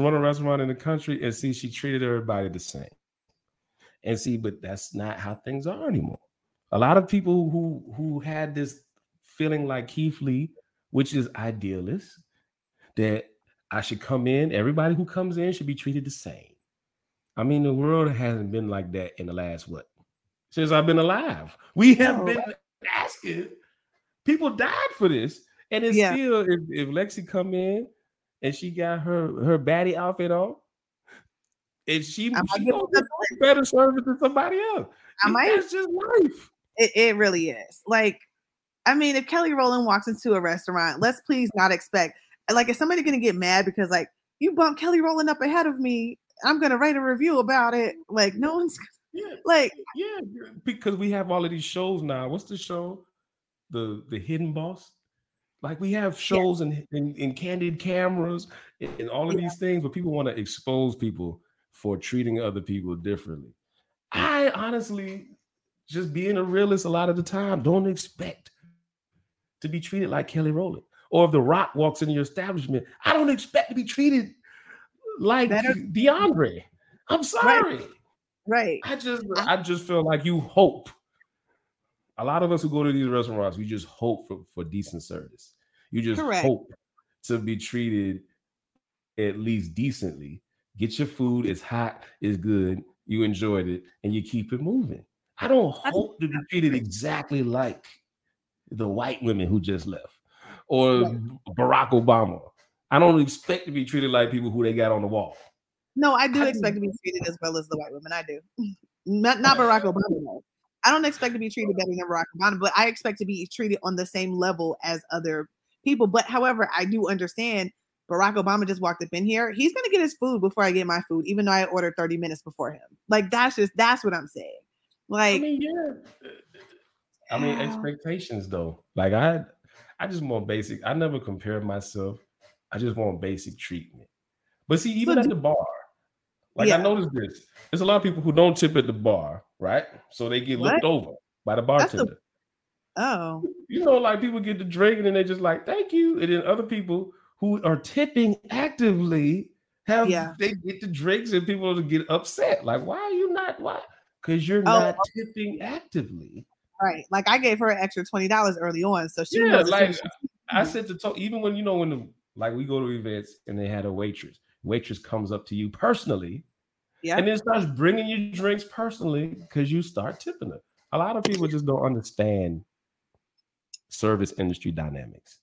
Run a restaurant in the country and see she treated everybody the same. And see, but that's not how things are anymore. A lot of people who who had this feeling like Keith Lee, which is idealist, that I should come in, everybody who comes in should be treated the same. I mean, the world hasn't been like that in the last what? Since I've been alive. We have been asking. People died for this. And it's Yeah. still if, if Lexi come in and she got her her baddie outfit on, and she, I she gonna better service than somebody else. I might. That's just life. It, it really is. Like, I mean, if Kelly Rowland walks into a restaurant, let's please not expect like if somebody gonna get mad because like you bumped Kelly Rowland up ahead of me, I'm gonna write a review about it. Like, no one's Yeah, like yeah, because we have all of these shows now. What's the show? The the Hidden Boss. Like we have shows and and, and candid cameras and, and all of Yeah. these things, but people want to expose people for treating other people differently. I honestly, just being a realist, a lot of the time, don't expect to be treated like Kelly Rowland. Or if The Rock walks into your establishment, I don't expect to be treated like Better- DeAndre. I'm sorry. right. I just I just feel like you hope. A lot of us who go to these restaurants, we just hope for, for decent service. You just Correct. hope to be treated at least decently. Get your food, it's hot, it's good, you enjoyed it, and you keep it moving. I don't hope to be treated exactly like the white women who just left or Right. Barack Obama. I don't expect to be treated like people who they got on the wall. No, I do I expect to be treated as well as the white women. I do. Not not Barack Obama. Though. I don't expect to be treated better than Barack Obama, but I expect to be treated on the same level as other people. But however, I do understand Barack Obama just walked up in here. He's gonna get his food before I get my food, even though I ordered 30 minutes before him. Like that's just that's what I'm saying. I Like mean, yeah. I mean, Yeah. expectations though. Like I, I just want basic. I never compare myself. I just want basic treatment. But see, even So at do- the bar, like Yeah. I noticed this. There's a lot of people who don't tip at the bar, right? So they get looked over by the bartender. oh you know, like people get the drink and then they're just like, "Thank you," and then other people who are tipping actively have Yeah. they get the drinks and people get upset. Like, why are you not? Why? Because you're Oh. not oh. tipping actively. right. Like I gave her an extra twenty dollars early on, so she Yeah, like she- I said to talk, even when you know when the like we go to events and they had a waitress, waitress comes up to you personally yeah. and then starts bringing you drinks personally because you start tipping them. A lot of people just don't understand service industry dynamics.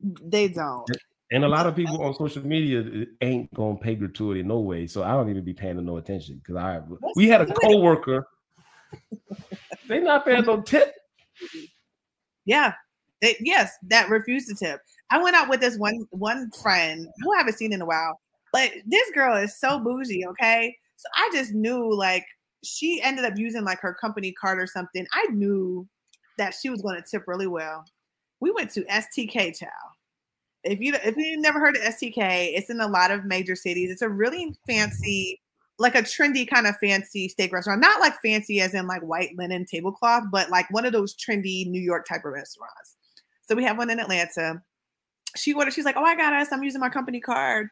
They don't. And a lot of people on social media ain't gonna pay gratuity no way. So I don't even be paying them no attention because I we had a co-worker. they not paying no tip. Yeah. They, yes, that refused to tip. I went out with this one one friend who I haven't seen in a while, but this girl is so bougie, okay? So I just knew like she ended up using like her company card or something. I knew that she was going to tip really well. We went to STK Chow. If you if you've never heard of STK, it's in a lot of major cities. It's a really fancy, like a trendy kind of fancy steak restaurant. Not like fancy as in like white linen tablecloth, but like one of those trendy New York type of restaurants. So we have one in Atlanta. She ordered, she's like, Oh, I got us. I'm using my company card.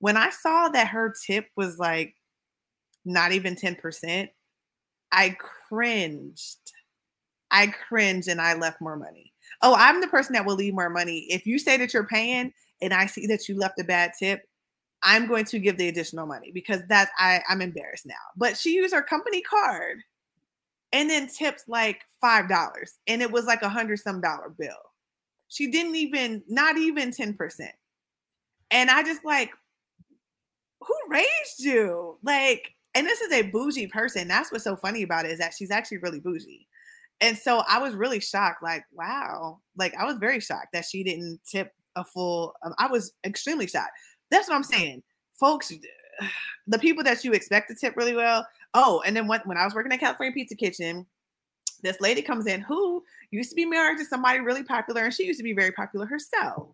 When I saw that her tip was like not even 10%, I cringed. I cringed and I left more money. Oh, I'm the person that will leave more money. If you say that you're paying and I see that you left a bad tip, I'm going to give the additional money because that's I, I'm embarrassed now. But she used her company card and then tipped like five dollars and it was like a hundred some dollar bill. She didn't even, not even 10%. And I just like, who raised you? Like, and this is a bougie person. That's what's so funny about it is that she's actually really bougie. And so I was really shocked, like, wow. Like I was very shocked that she didn't tip a full um, I was extremely shocked. That's what I'm saying. Folks, the people that you expect to tip really well. Oh, and then when, when I was working at California Pizza Kitchen, this lady comes in who used to be married to somebody really popular and she used to be very popular herself.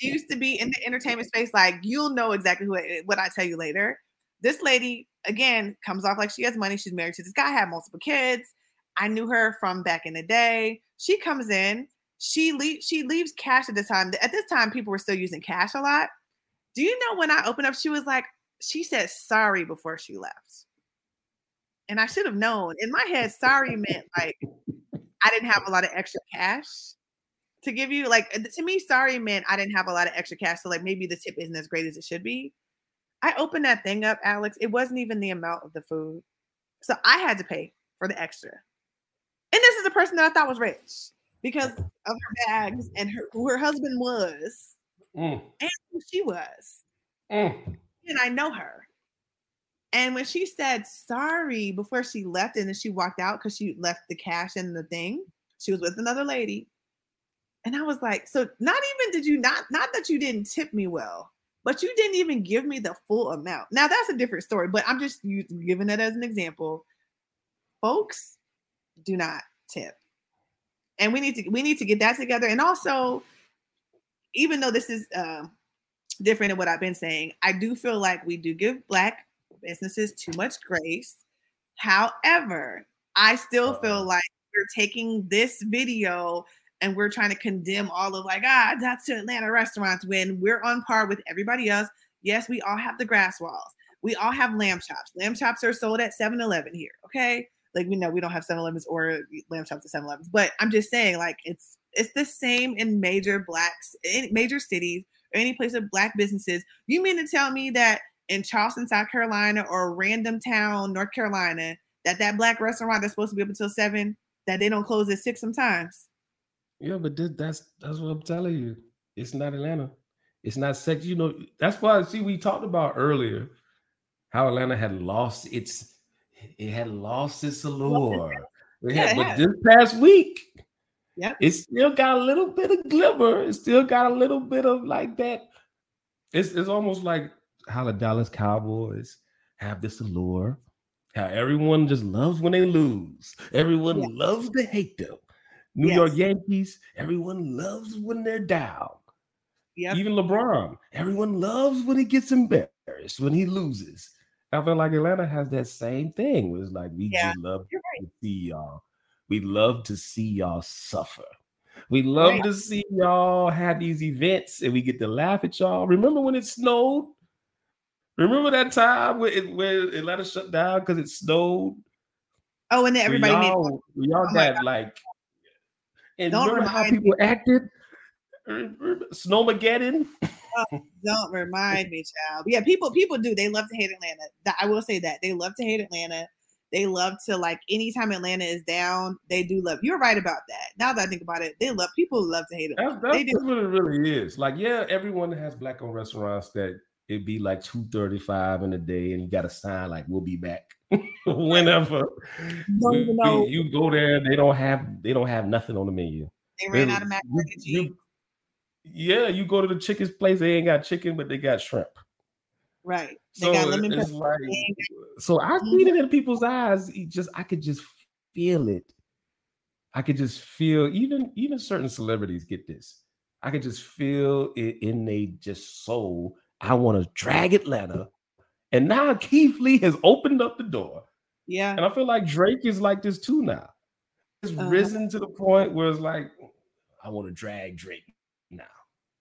She used to be in the entertainment space like you'll know exactly who, what I tell you later. This lady again comes off like she has money. She's married to this guy, had multiple kids. I knew her from back in the day. She comes in, she leaves she leaves cash at the time. At this time people were still using cash a lot. Do you know when I opened up she was like she said sorry before she left and I should have known. In my head, sorry meant like I didn't have a lot of extra cash to give you. Like to me, sorry meant I didn't have a lot of extra cash. So like maybe the tip isn't as great as it should be. I opened that thing up, Alex. It wasn't even the amount of the food. So I had to pay for the extra. And this is the person that I thought was rich because of her bags and her, who her husband was mm. and who she was. Mm. And I know her. And when she said sorry before she left, and then she walked out because she left the cash in the thing, she was with another lady. And I was like, so not even did you not not that you didn't tip me well, but you didn't even give me the full amount. Now that's a different story, but I'm just giving it as an example. Folks, do not tip. And we need to we need to get that together. And also, even though this is uh, different than what I've been saying, I do feel like we do give black businesses too much grace. However, I still feel uh-huh. like we're taking this video and we're trying to condemn all of like, ah, that's to Atlanta restaurants when we're on par with everybody else. Yes, we all have the grass walls. We all have lamb chops. Lamb chops are sold at 7 Eleven here. Okay. Like we know we don't have 7 Elevens or lamb chops at 7 Elevens, but I'm just saying, like, it's it's the same in major blacks, in major cities, or any place of black businesses. You mean to tell me that in Charleston, South Carolina, or random town, North Carolina, that that black restaurant that's supposed to be up until seven, that they don't close at six sometimes. Yeah, but this, that's that's what I'm telling you. It's not Atlanta. It's not sex. You know, that's why. See, we talked about earlier how Atlanta had lost its it had lost its allure. yeah, had, but this past week, yeah, it still got a little bit of glimmer. It still got a little bit of like that. It's it's almost like how the Dallas Cowboys have this allure, how everyone just loves when they lose. Everyone yeah. loves to hate them. New yes. York Yankees, everyone loves when they're down. Yep. Even LeBron, everyone loves when he gets embarrassed, when he loses. I feel like Atlanta has that same thing. Where it's like we yeah. just love right. to see y'all. We love to see y'all suffer. We love right. to see y'all have these events and we get to laugh at y'all. Remember when it snowed Remember that time when it, when Atlanta shut down because it snowed? Oh, and then everybody we all, made we all oh got like. And don't remember how people me. acted? Snowmageddon. Oh, don't remind me, child. Yeah, people people do. They love to hate Atlanta. I will say that they love to hate Atlanta. They love to like anytime Atlanta is down, they do love. You're right about that. Now that I think about it, they love people love to hate it. That's, that's, that's what it really is. Like, yeah, everyone has black owned restaurants that it'd be like 235 in a day, and you got a sign like we'll be back whenever. No, we, no. You go there, they don't have they don't have nothing on the menu. They ran they, out of mac and cheese. Yeah, you go to the chicken's place, they ain't got chicken, but they got shrimp. Right. They so got lemon it's like, so I see it in people's eyes. Just I could just feel it. I could just feel even even certain celebrities get this. I could just feel it in they just soul. I want to drag Atlanta. And now Keith Lee has opened up the door. Yeah. And I feel like Drake is like this too now. It's uh-huh. risen to the point where it's like, I want to drag Drake now.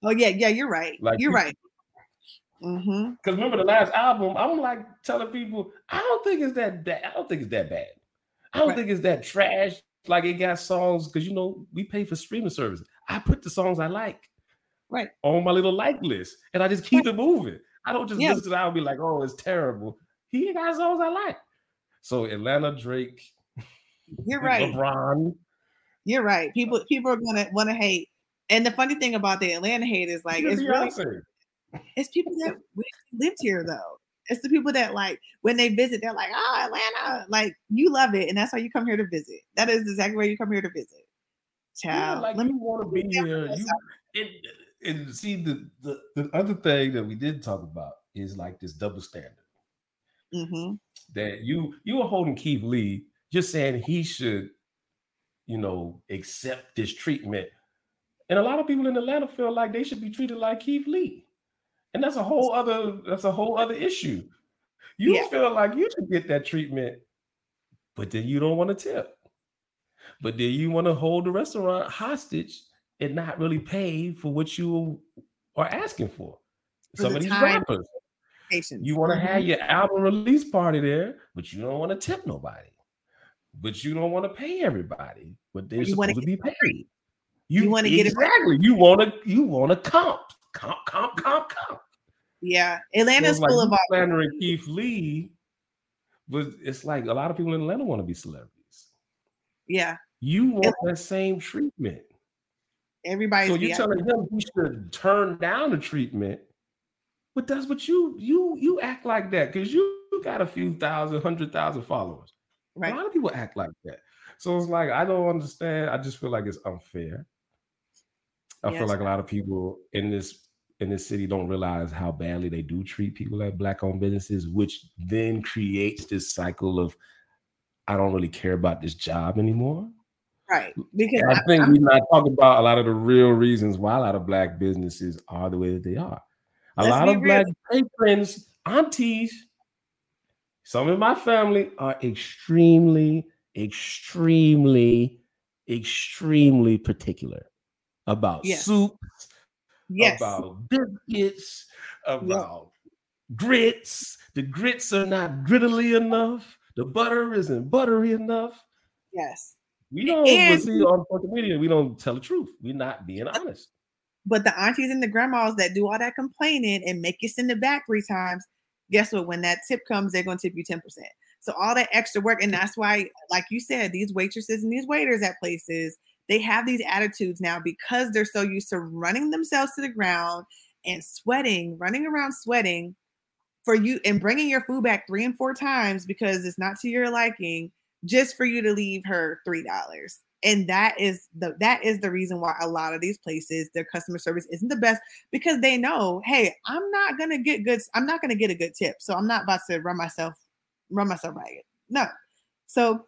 Oh, yeah, yeah, you're right. Like you're right. Because mm-hmm. remember the last album, I'm like telling people, I don't think it's that bad. I don't think it's that bad. I don't right. think it's that trash. Like it got songs because you know we pay for streaming services. I put the songs I like right on my little like list, and I just keep it moving. I don't just yeah. listen to that and be like, oh, it's terrible. He got songs I like. So Atlanta Drake, you're right. LeBron, you're right. People people are gonna want to hate. And the funny thing about the Atlanta hate is like it's Beyonce. really it's people that lived here though. It's the people that like when they visit, they're like, "Oh, Atlanta, like you love it, and that's why you come here to visit. That is exactly why you come here to visit." Child, yeah, like let me want to be here. You, and, and see the, the the other thing that we didn't talk about is like this double standard. Mm-hmm. That you you are holding Keith Lee, just saying he should, you know, accept this treatment. And a lot of people in Atlanta feel like they should be treated like Keith Lee and that's a whole other that's a whole other issue. You yeah. feel like you should get that treatment, but then you don't want to tip. But then you want to hold the restaurant hostage and not really pay for what you are asking for. for Some the of these rappers. Patience. You want to mm-hmm. have your album release party there, but you don't want to tip nobody. But you don't want to pay everybody, but they're you supposed to be paid. You, you want to exactly. get it exactly. You want to you want to comp comp, comp, comp, comp. Yeah, Atlanta's so full like of slandering Keith Lee, but it's like a lot of people in Atlanta want to be celebrities. Yeah, you want that same treatment. Everybody. So you're telling him he should turn down the treatment, but that's what you you you act like that because you got a few thousand, hundred thousand followers. Right. A lot of people act like that. So it's like I don't understand. I just feel like it's unfair. I yes. feel like a lot of people in this in this city don't realize how badly they do treat people at black owned businesses, which then creates this cycle of I don't really care about this job anymore. Right. Because I think we're not talking about a lot of the real reasons why a lot of black businesses are the way that they are. A lot of real. black patrons, aunties, some in my family are extremely, extremely, extremely particular about yes. soup, yes. about biscuits, about grits. The grits are not grittily enough. The butter isn't buttery enough. Yes. We don't and, see on social media, we don't tell the truth. We're not being honest. But the aunties and the grandmas that do all that complaining and make you send it back three times, guess what? When that tip comes, they're gonna tip you 10%. So all that extra work, and that's why, like you said, these waitresses and these waiters at places, they have these attitudes now because they're so used to running themselves to the ground and sweating, running around sweating for you and bringing your food back three and four times because it's not to your liking just for you to leave her three dollars. And that is the that is the reason why a lot of these places their customer service isn't the best because they know hey i'm not gonna get good i'm not gonna get a good tip. So i'm not about to run myself run myself ragged. No. So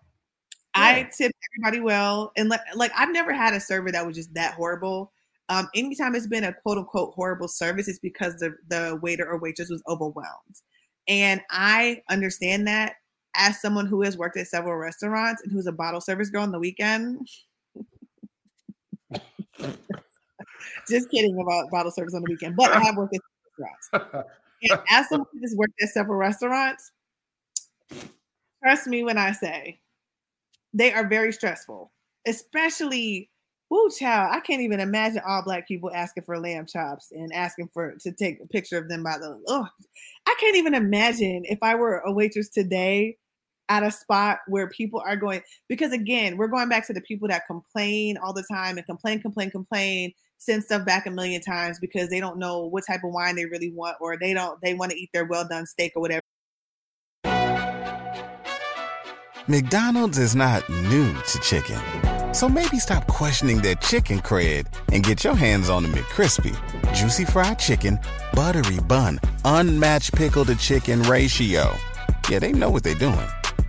yeah. I tip everybody well, and like like I've never had a server that was just that horrible. Um, anytime it's been a quote unquote horrible service, it's because the the waiter or waitress was overwhelmed, and I understand that as someone who has worked at several restaurants and who's a bottle service girl on the weekend. just kidding about bottle service on the weekend, but I have worked at restaurants. and as someone who has worked at several restaurants, trust me when I say they are very stressful, especially. Ooh, child, I can't even imagine all black people asking for lamb chops and asking for to take a picture of them by the. Oh, I can't even imagine if I were a waitress today. At a spot where people are going because again we're going back to the people that complain all the time and complain complain complain send stuff back a million times because they don't know what type of wine they really want or they don't they want to eat their well done steak or whatever McDonald's is not new to chicken. So maybe stop questioning their chicken cred and get your hands on the McCrispy. Juicy fried chicken, buttery bun, unmatched pickle to chicken ratio. Yeah, they know what they're doing.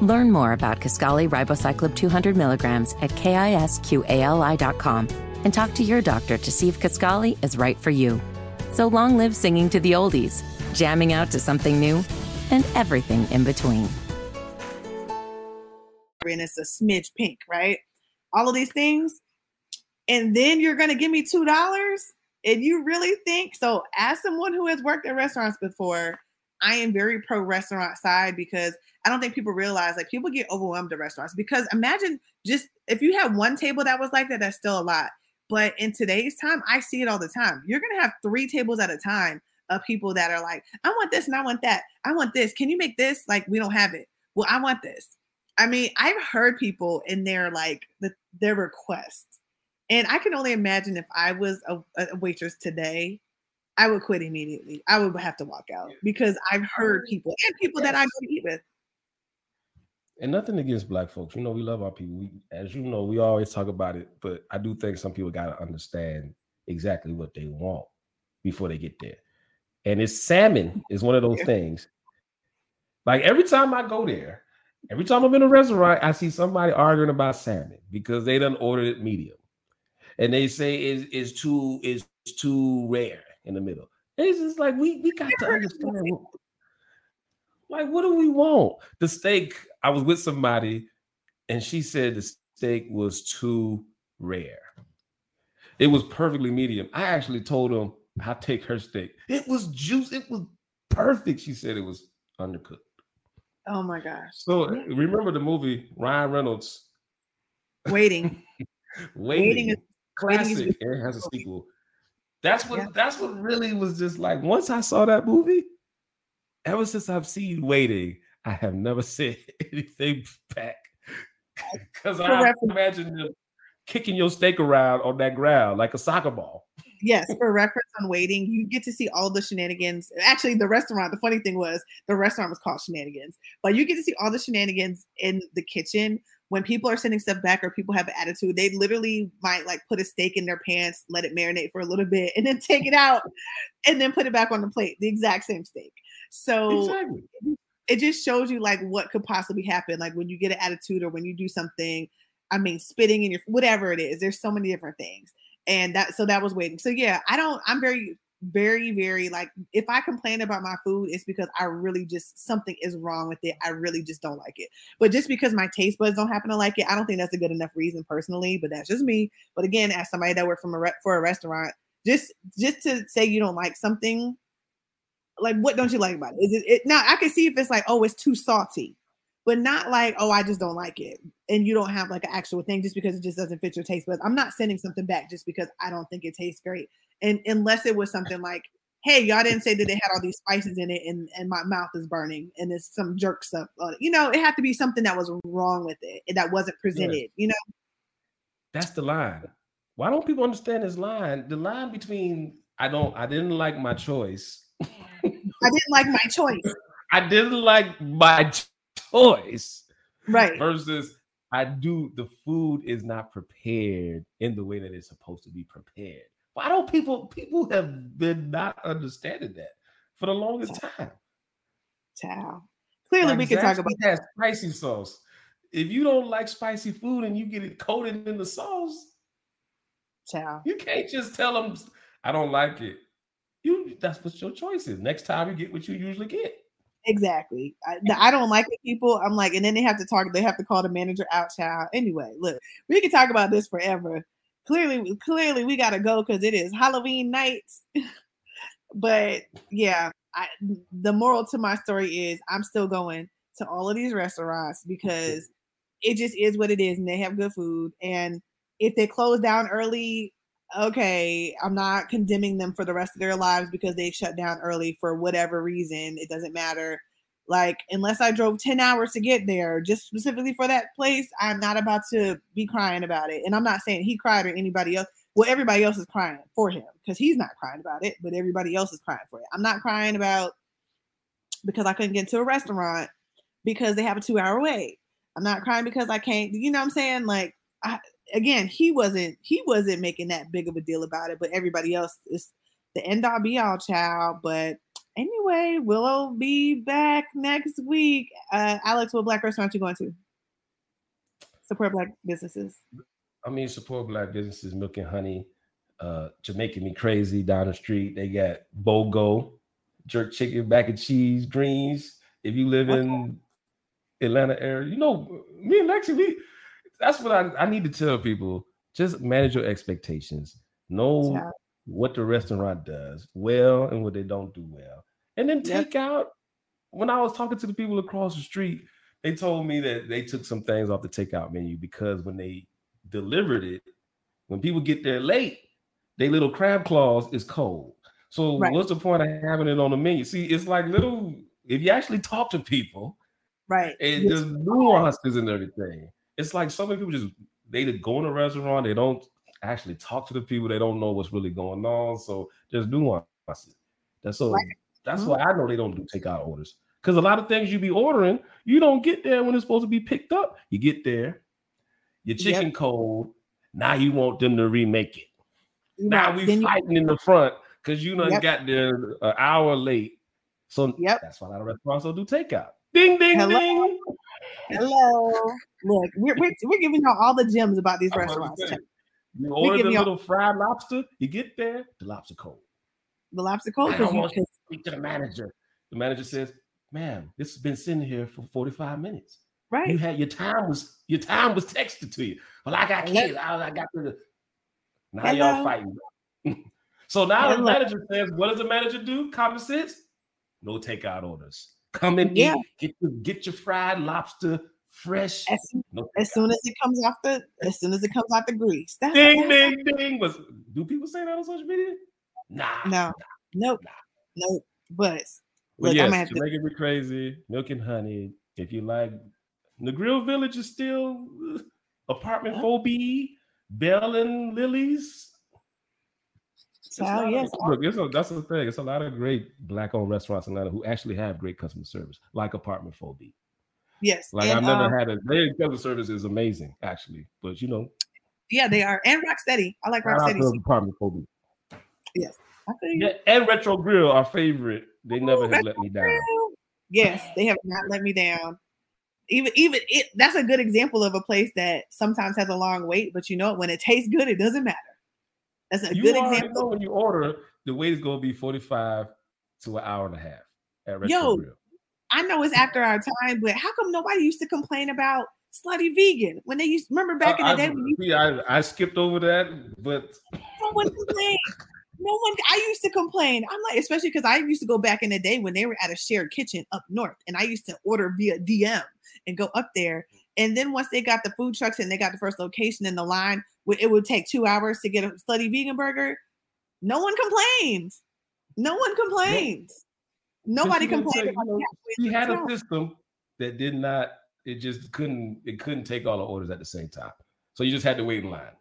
Learn more about Kisqali Ribociclib 200 milligrams at kisqali.com and talk to your doctor to see if Kisqali is right for you. So long live singing to the oldies, jamming out to something new, and everything in between. and it's a smidge pink, right? All of these things. And then you're going to give me $2 and you really think so as someone who has worked at restaurants before, I am very pro restaurant side because I don't think people realize like people get overwhelmed at restaurants because imagine just if you had one table that was like that, that's still a lot. But in today's time, I see it all the time. You're gonna have three tables at a time of people that are like, I want this and I want that. I want this. Can you make this? Like, we don't have it. Well, I want this. I mean, I've heard people in their like the, their requests, and I can only imagine if I was a, a waitress today, I would quit immediately. I would have to walk out because I've heard people and people that I go to eat with. And nothing against black folks. You know, we love our people. We, as you know, we always talk about it, but I do think some people got to understand exactly what they want before they get there. And it's salmon is one of those Yeah. things. Like every time I go there, every time I'm in a restaurant, I see somebody arguing about salmon because they done ordered it medium. And they say it's, it's too it's too rare in the middle. It's just like we we got to understand like what do we want? The steak, I was with somebody and she said the steak was too rare. It was perfectly medium. I actually told them I'll take her steak. It was juice. It was perfect. She said it was undercooked. Oh my gosh. So uh, remember the movie Ryan Reynolds Waiting. Waiting, Waiting is- Waiting is classic. it has a sequel. That's what Yeah. that's what really was just like once I saw that movie, ever since I've seen Waiting, I have never said anything back. Because I reference- imagine them kicking your steak around on that ground like a soccer ball. yes, for reference on waiting, you get to see all the shenanigans. Actually, the restaurant, the funny thing was the restaurant was called Shenanigans, but you get to see all the shenanigans in the kitchen when people are sending stuff back or people have an attitude. They literally might like put a steak in their pants, let it marinate for a little bit, and then take it out and then put it back on the plate, the exact same steak. So Exactly. it just shows you like what could possibly happen like when you get an attitude or when you do something i mean spitting in your whatever it is there's so many different things and that so that was waiting so yeah i don't i'm very very very like if i complain about my food it's because i really just something is wrong with it i really just don't like it but just because my taste buds don't happen to like it i don't think that's a good enough reason personally but that's just me but again as somebody that worked from a re- for a restaurant just just to say you don't like something like what don't you like about it? Is it, it now I can see if it's like, oh, it's too salty, but not like, oh, I just don't like it. And you don't have like an actual thing just because it just doesn't fit your taste. But I'm not sending something back just because I don't think it tastes great. And unless it was something like, hey, y'all didn't say that they had all these spices in it and, and my mouth is burning and it's some jerk stuff. You know, it had to be something that was wrong with it and that wasn't presented, you know? That's the line. Why don't people understand this line? The line between I don't I didn't like my choice. I didn't like my choice. I didn't like my choice. Right. versus I do the food is not prepared in the way that it's supposed to be prepared. Why don't people people have been not understanding that for the longest time? Ciao. Clearly, Like we can talk about that spicy sauce. If you don't like spicy food and you get it coated in the sauce, ciao. you can't just tell them I don't like it. You that's what your choice is. Next time you get what you usually get. Exactly. I, I don't like it, people. I'm like, and then they have to talk. They have to call the manager out, child. Anyway, look, we can talk about this forever. Clearly, clearly, we gotta go because it is Halloween night. but yeah, I, the moral to my story is I'm still going to all of these restaurants because it just is what it is, and they have good food. And if they close down early, okay, I'm not condemning them for the rest of their lives because they shut down early for whatever reason. It doesn't matter. Like, unless I drove 10 hours to get there, just specifically for that place, I'm not about to be crying about it. And I'm not saying he cried or anybody else. Well, everybody else is crying for him because he's not crying about it, but everybody else is crying for it. I'm not crying about because I couldn't get to a restaurant because they have a two hour wait. I'm not crying because I can't, you know what I'm saying? Like, I, again, he wasn't he wasn't making that big of a deal about it, but everybody else is the end all be all child. But anyway, we'll be back next week. Uh, Alex, what black restaurant you going to? Support black businesses. I mean, support black businesses, milk and honey, uh, Jamaican me crazy down the street. They got BOGO, jerk chicken, mac and cheese, greens. If you live in Atlanta area, you know, me and Lexi, we that's what I, I need to tell people. Just manage your expectations. No. What the restaurant does well and what they don't do well. And then take yep. out. When I was talking to the people across the street, they told me that they took some things off the takeout menu because when they delivered it, when people get there late, their little crab claws is cold. So right. what's the point of having it on the menu? See, it's like little. If you actually talk to people, right, and there's nuances and everything it's like so many people just they go in a restaurant, they don't actually talk to the people, they don't know what's really going on. So there's nuances. That's so right. that's mm-hmm. why I know they don't do takeout orders. Because a lot of things you be ordering, you don't get there when it's supposed to be picked up. You get there, your chicken yep. cold. Now you want them to remake it. Now we fighting you- in the front because you know yep. got there an hour late. So yep. that's why a lot of restaurants don't do takeout. Ding ding Hello. ding. Hello. Look, we're, we're, we're giving y'all all the gems about these restaurants. You order the little fried lobster, you get there, the lobster cold. The lobster cold. I don't want to speak to the manager. The manager says, "Ma'am, this has been sitting here for 45 minutes. Right. You had your time was your time was texted to you. Well, I got kids. I, I got to. Now Hello. y'all fighting. so now Hello. the manager says, "What does the manager do? Common sense. No takeout orders. Come and yeah. eat. Get your get your fried lobster fresh. As, no as soon as it comes off the as soon as it comes out the grease. That's ding ding ding. Was do people say that on social media? Nah. No. Nah, nope. Nah. Nope. But well, look, yes, I'm gonna Jamaica to... be crazy. Milk and honey. If you like, the Grill Village is still uh, apartment 4B, Bell and Lily's. So, yes. Of, look, it's a, that's the thing. It's a lot of great black-owned restaurants in Atlanta who actually have great customer service, like Apartment 4B. Yes. Like and, I've never um, had a their customer service is amazing, actually. But you know. Yeah, they are. And Rocksteady. I like Rocksteady. Apartment 4B. Yes. Yeah, and Retro Grill, our favorite. They never have let me down. Yes, they have not let me down. Even even it that's a good example of a place that sometimes has a long wait, but you know when it tastes good, it doesn't matter. That's a you good example. Know when you order, the wait is going to be 45 to an hour and a half at Retro Yo, Grill. I know it's after our time, but how come nobody used to complain about slutty vegan when they used remember back in the day? when you, I, I skipped over that, but no one complained. No one. I used to complain. I'm like, especially because I used to go back in the day when they were at a shared kitchen up north, and I used to order via DM and go up there. And then once they got the food trucks and they got the first location in the line, it would take two hours to get a slutty vegan burger. No one complained. No one complained. Nobody complained. About you know, he had a system that did not. It just couldn't. It couldn't take all the orders at the same time. So you just had to wait in line.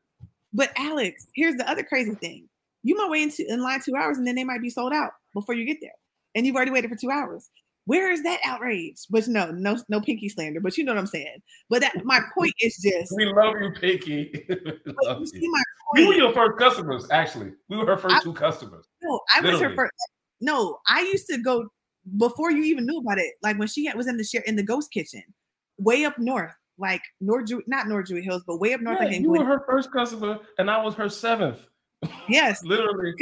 But Alex, here's the other crazy thing: you might wait in, in line two hours, and then they might be sold out before you get there, and you've already waited for two hours. Where is that outrage? But no, no, no pinky slander. But you know what I'm saying. But that my point is just we love you, Pinky. love you see my point. We were your first customers, actually. We were her first I, two customers. No, I Literally. was her first. No, I used to go before you even knew about it. Like when she was in the share in the ghost kitchen, way up north, like North Jew, not North Druid Hills, but way up north. Yeah, you were her first customer, and I was her seventh. Yes, literally.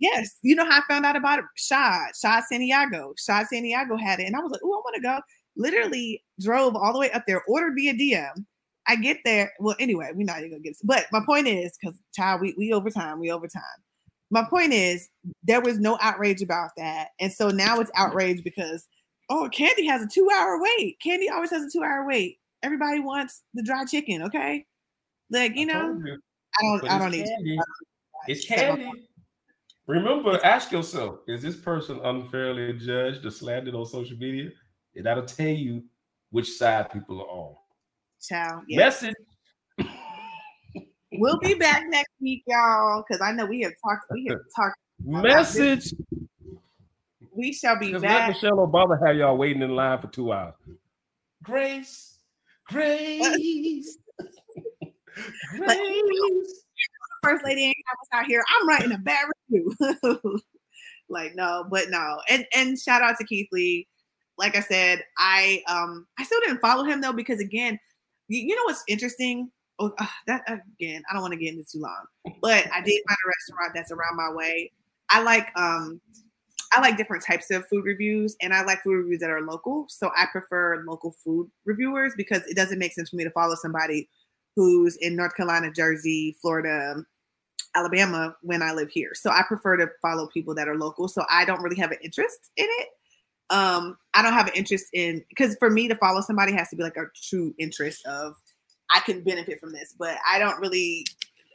Yes, you know how I found out about it? Shad, Shad Santiago. Shad Santiago had it, and I was like, "Oh, I want to go." Literally drove all the way up there, ordered via DM. I get there. Well, anyway, we're not even gonna get. This. But my point is, because child, we we overtime, we overtime. My point is, there was no outrage about that, and so now it's outrage because oh, Kandi has a two hour wait. Kandi always has a two hour wait. Everybody wants the dry chicken, okay? Like you I know, you. I don't, I don't need. candy. It's candy. Remember, ask yourself: Is this person unfairly judged or slandered on social media? And that'll tell you which side people are on. Child, yeah. Message. We'll be back next week, y'all, because I know we have talked. We have talked. Message. We shall be Because let back. Michelle Obama have y'all waiting in line for two hours. Grace, Grace, Grace. First lady ain't have us out here. I'm writing a bad review. like no, but no. And and shout out to Keith Lee. Like I said, I um I still didn't follow him though because again, you, you know what's interesting? Oh, uh, that again, I don't want to get into too long, but I did find a restaurant that's around my way. I like um I like different types of food reviews and I like food reviews that are local. So I prefer local food reviewers because it doesn't make sense for me to follow somebody who's in North Carolina, Jersey, Florida, Alabama when I live here. So I prefer to follow people that are local. So I don't really have an interest in it. Um, I don't have an interest in because for me to follow somebody has to be like a true interest of I can benefit from this, but I don't really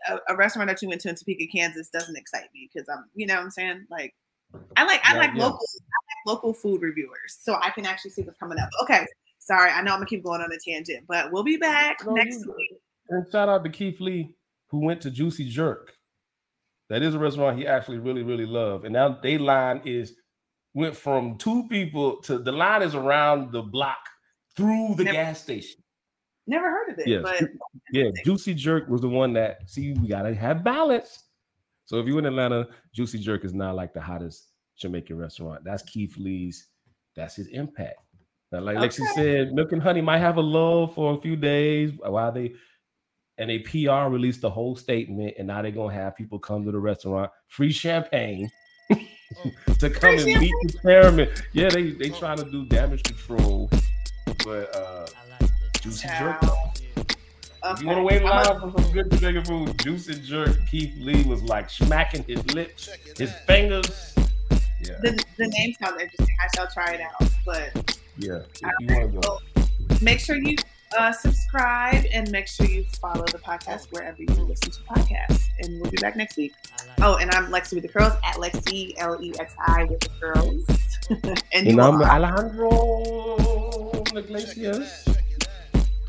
a, a restaurant that you went to in Topeka, Kansas doesn't excite me because I'm, you know what I'm saying? Like I like I Yeah, like yeah. local I like local food reviewers. So I can actually see what's coming up. Okay. Sorry, I know I'm gonna keep going on a tangent, but we'll be back No, next week. And shout out to Keith Lee, who went to Juicy Jerk. That is a restaurant he actually really, really loved. And now they line is went from two people to the line is around the block through the Never- gas station. Never heard of it, Yes. but Yeah, Juicy Jerk was the one that see we gotta have balance. So if you're in Atlanta, Juicy Jerk is not like the hottest Jamaican restaurant. That's Keith Lee's. That's his impact. Now, like Lexi Okay. said, Milk and Honey might have a lull for a few days while they and they PR released the whole statement, and now they're gonna have people come to the restaurant, free champagne to come and meet the chairman. Yeah, they they trying to do damage control, but uh Juicy Jerk. Child. If you want to wait in line for some good Jamaican food, Juicy Jerk, Keith Lee was like smacking his lips, his fingers. Yeah, the, the name sounds interesting. I shall try it out. But yeah. If you want to go, make sure you uh, subscribe and make sure you follow the podcast wherever you listen to podcasts. And we'll be back next week. Oh, and I'm Lexi with the curls at Lexi L E X I with the curls. and you and I'm are- Alejandro Iglesias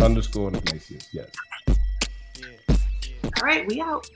underscore Iglesias. Yes. all right. We out.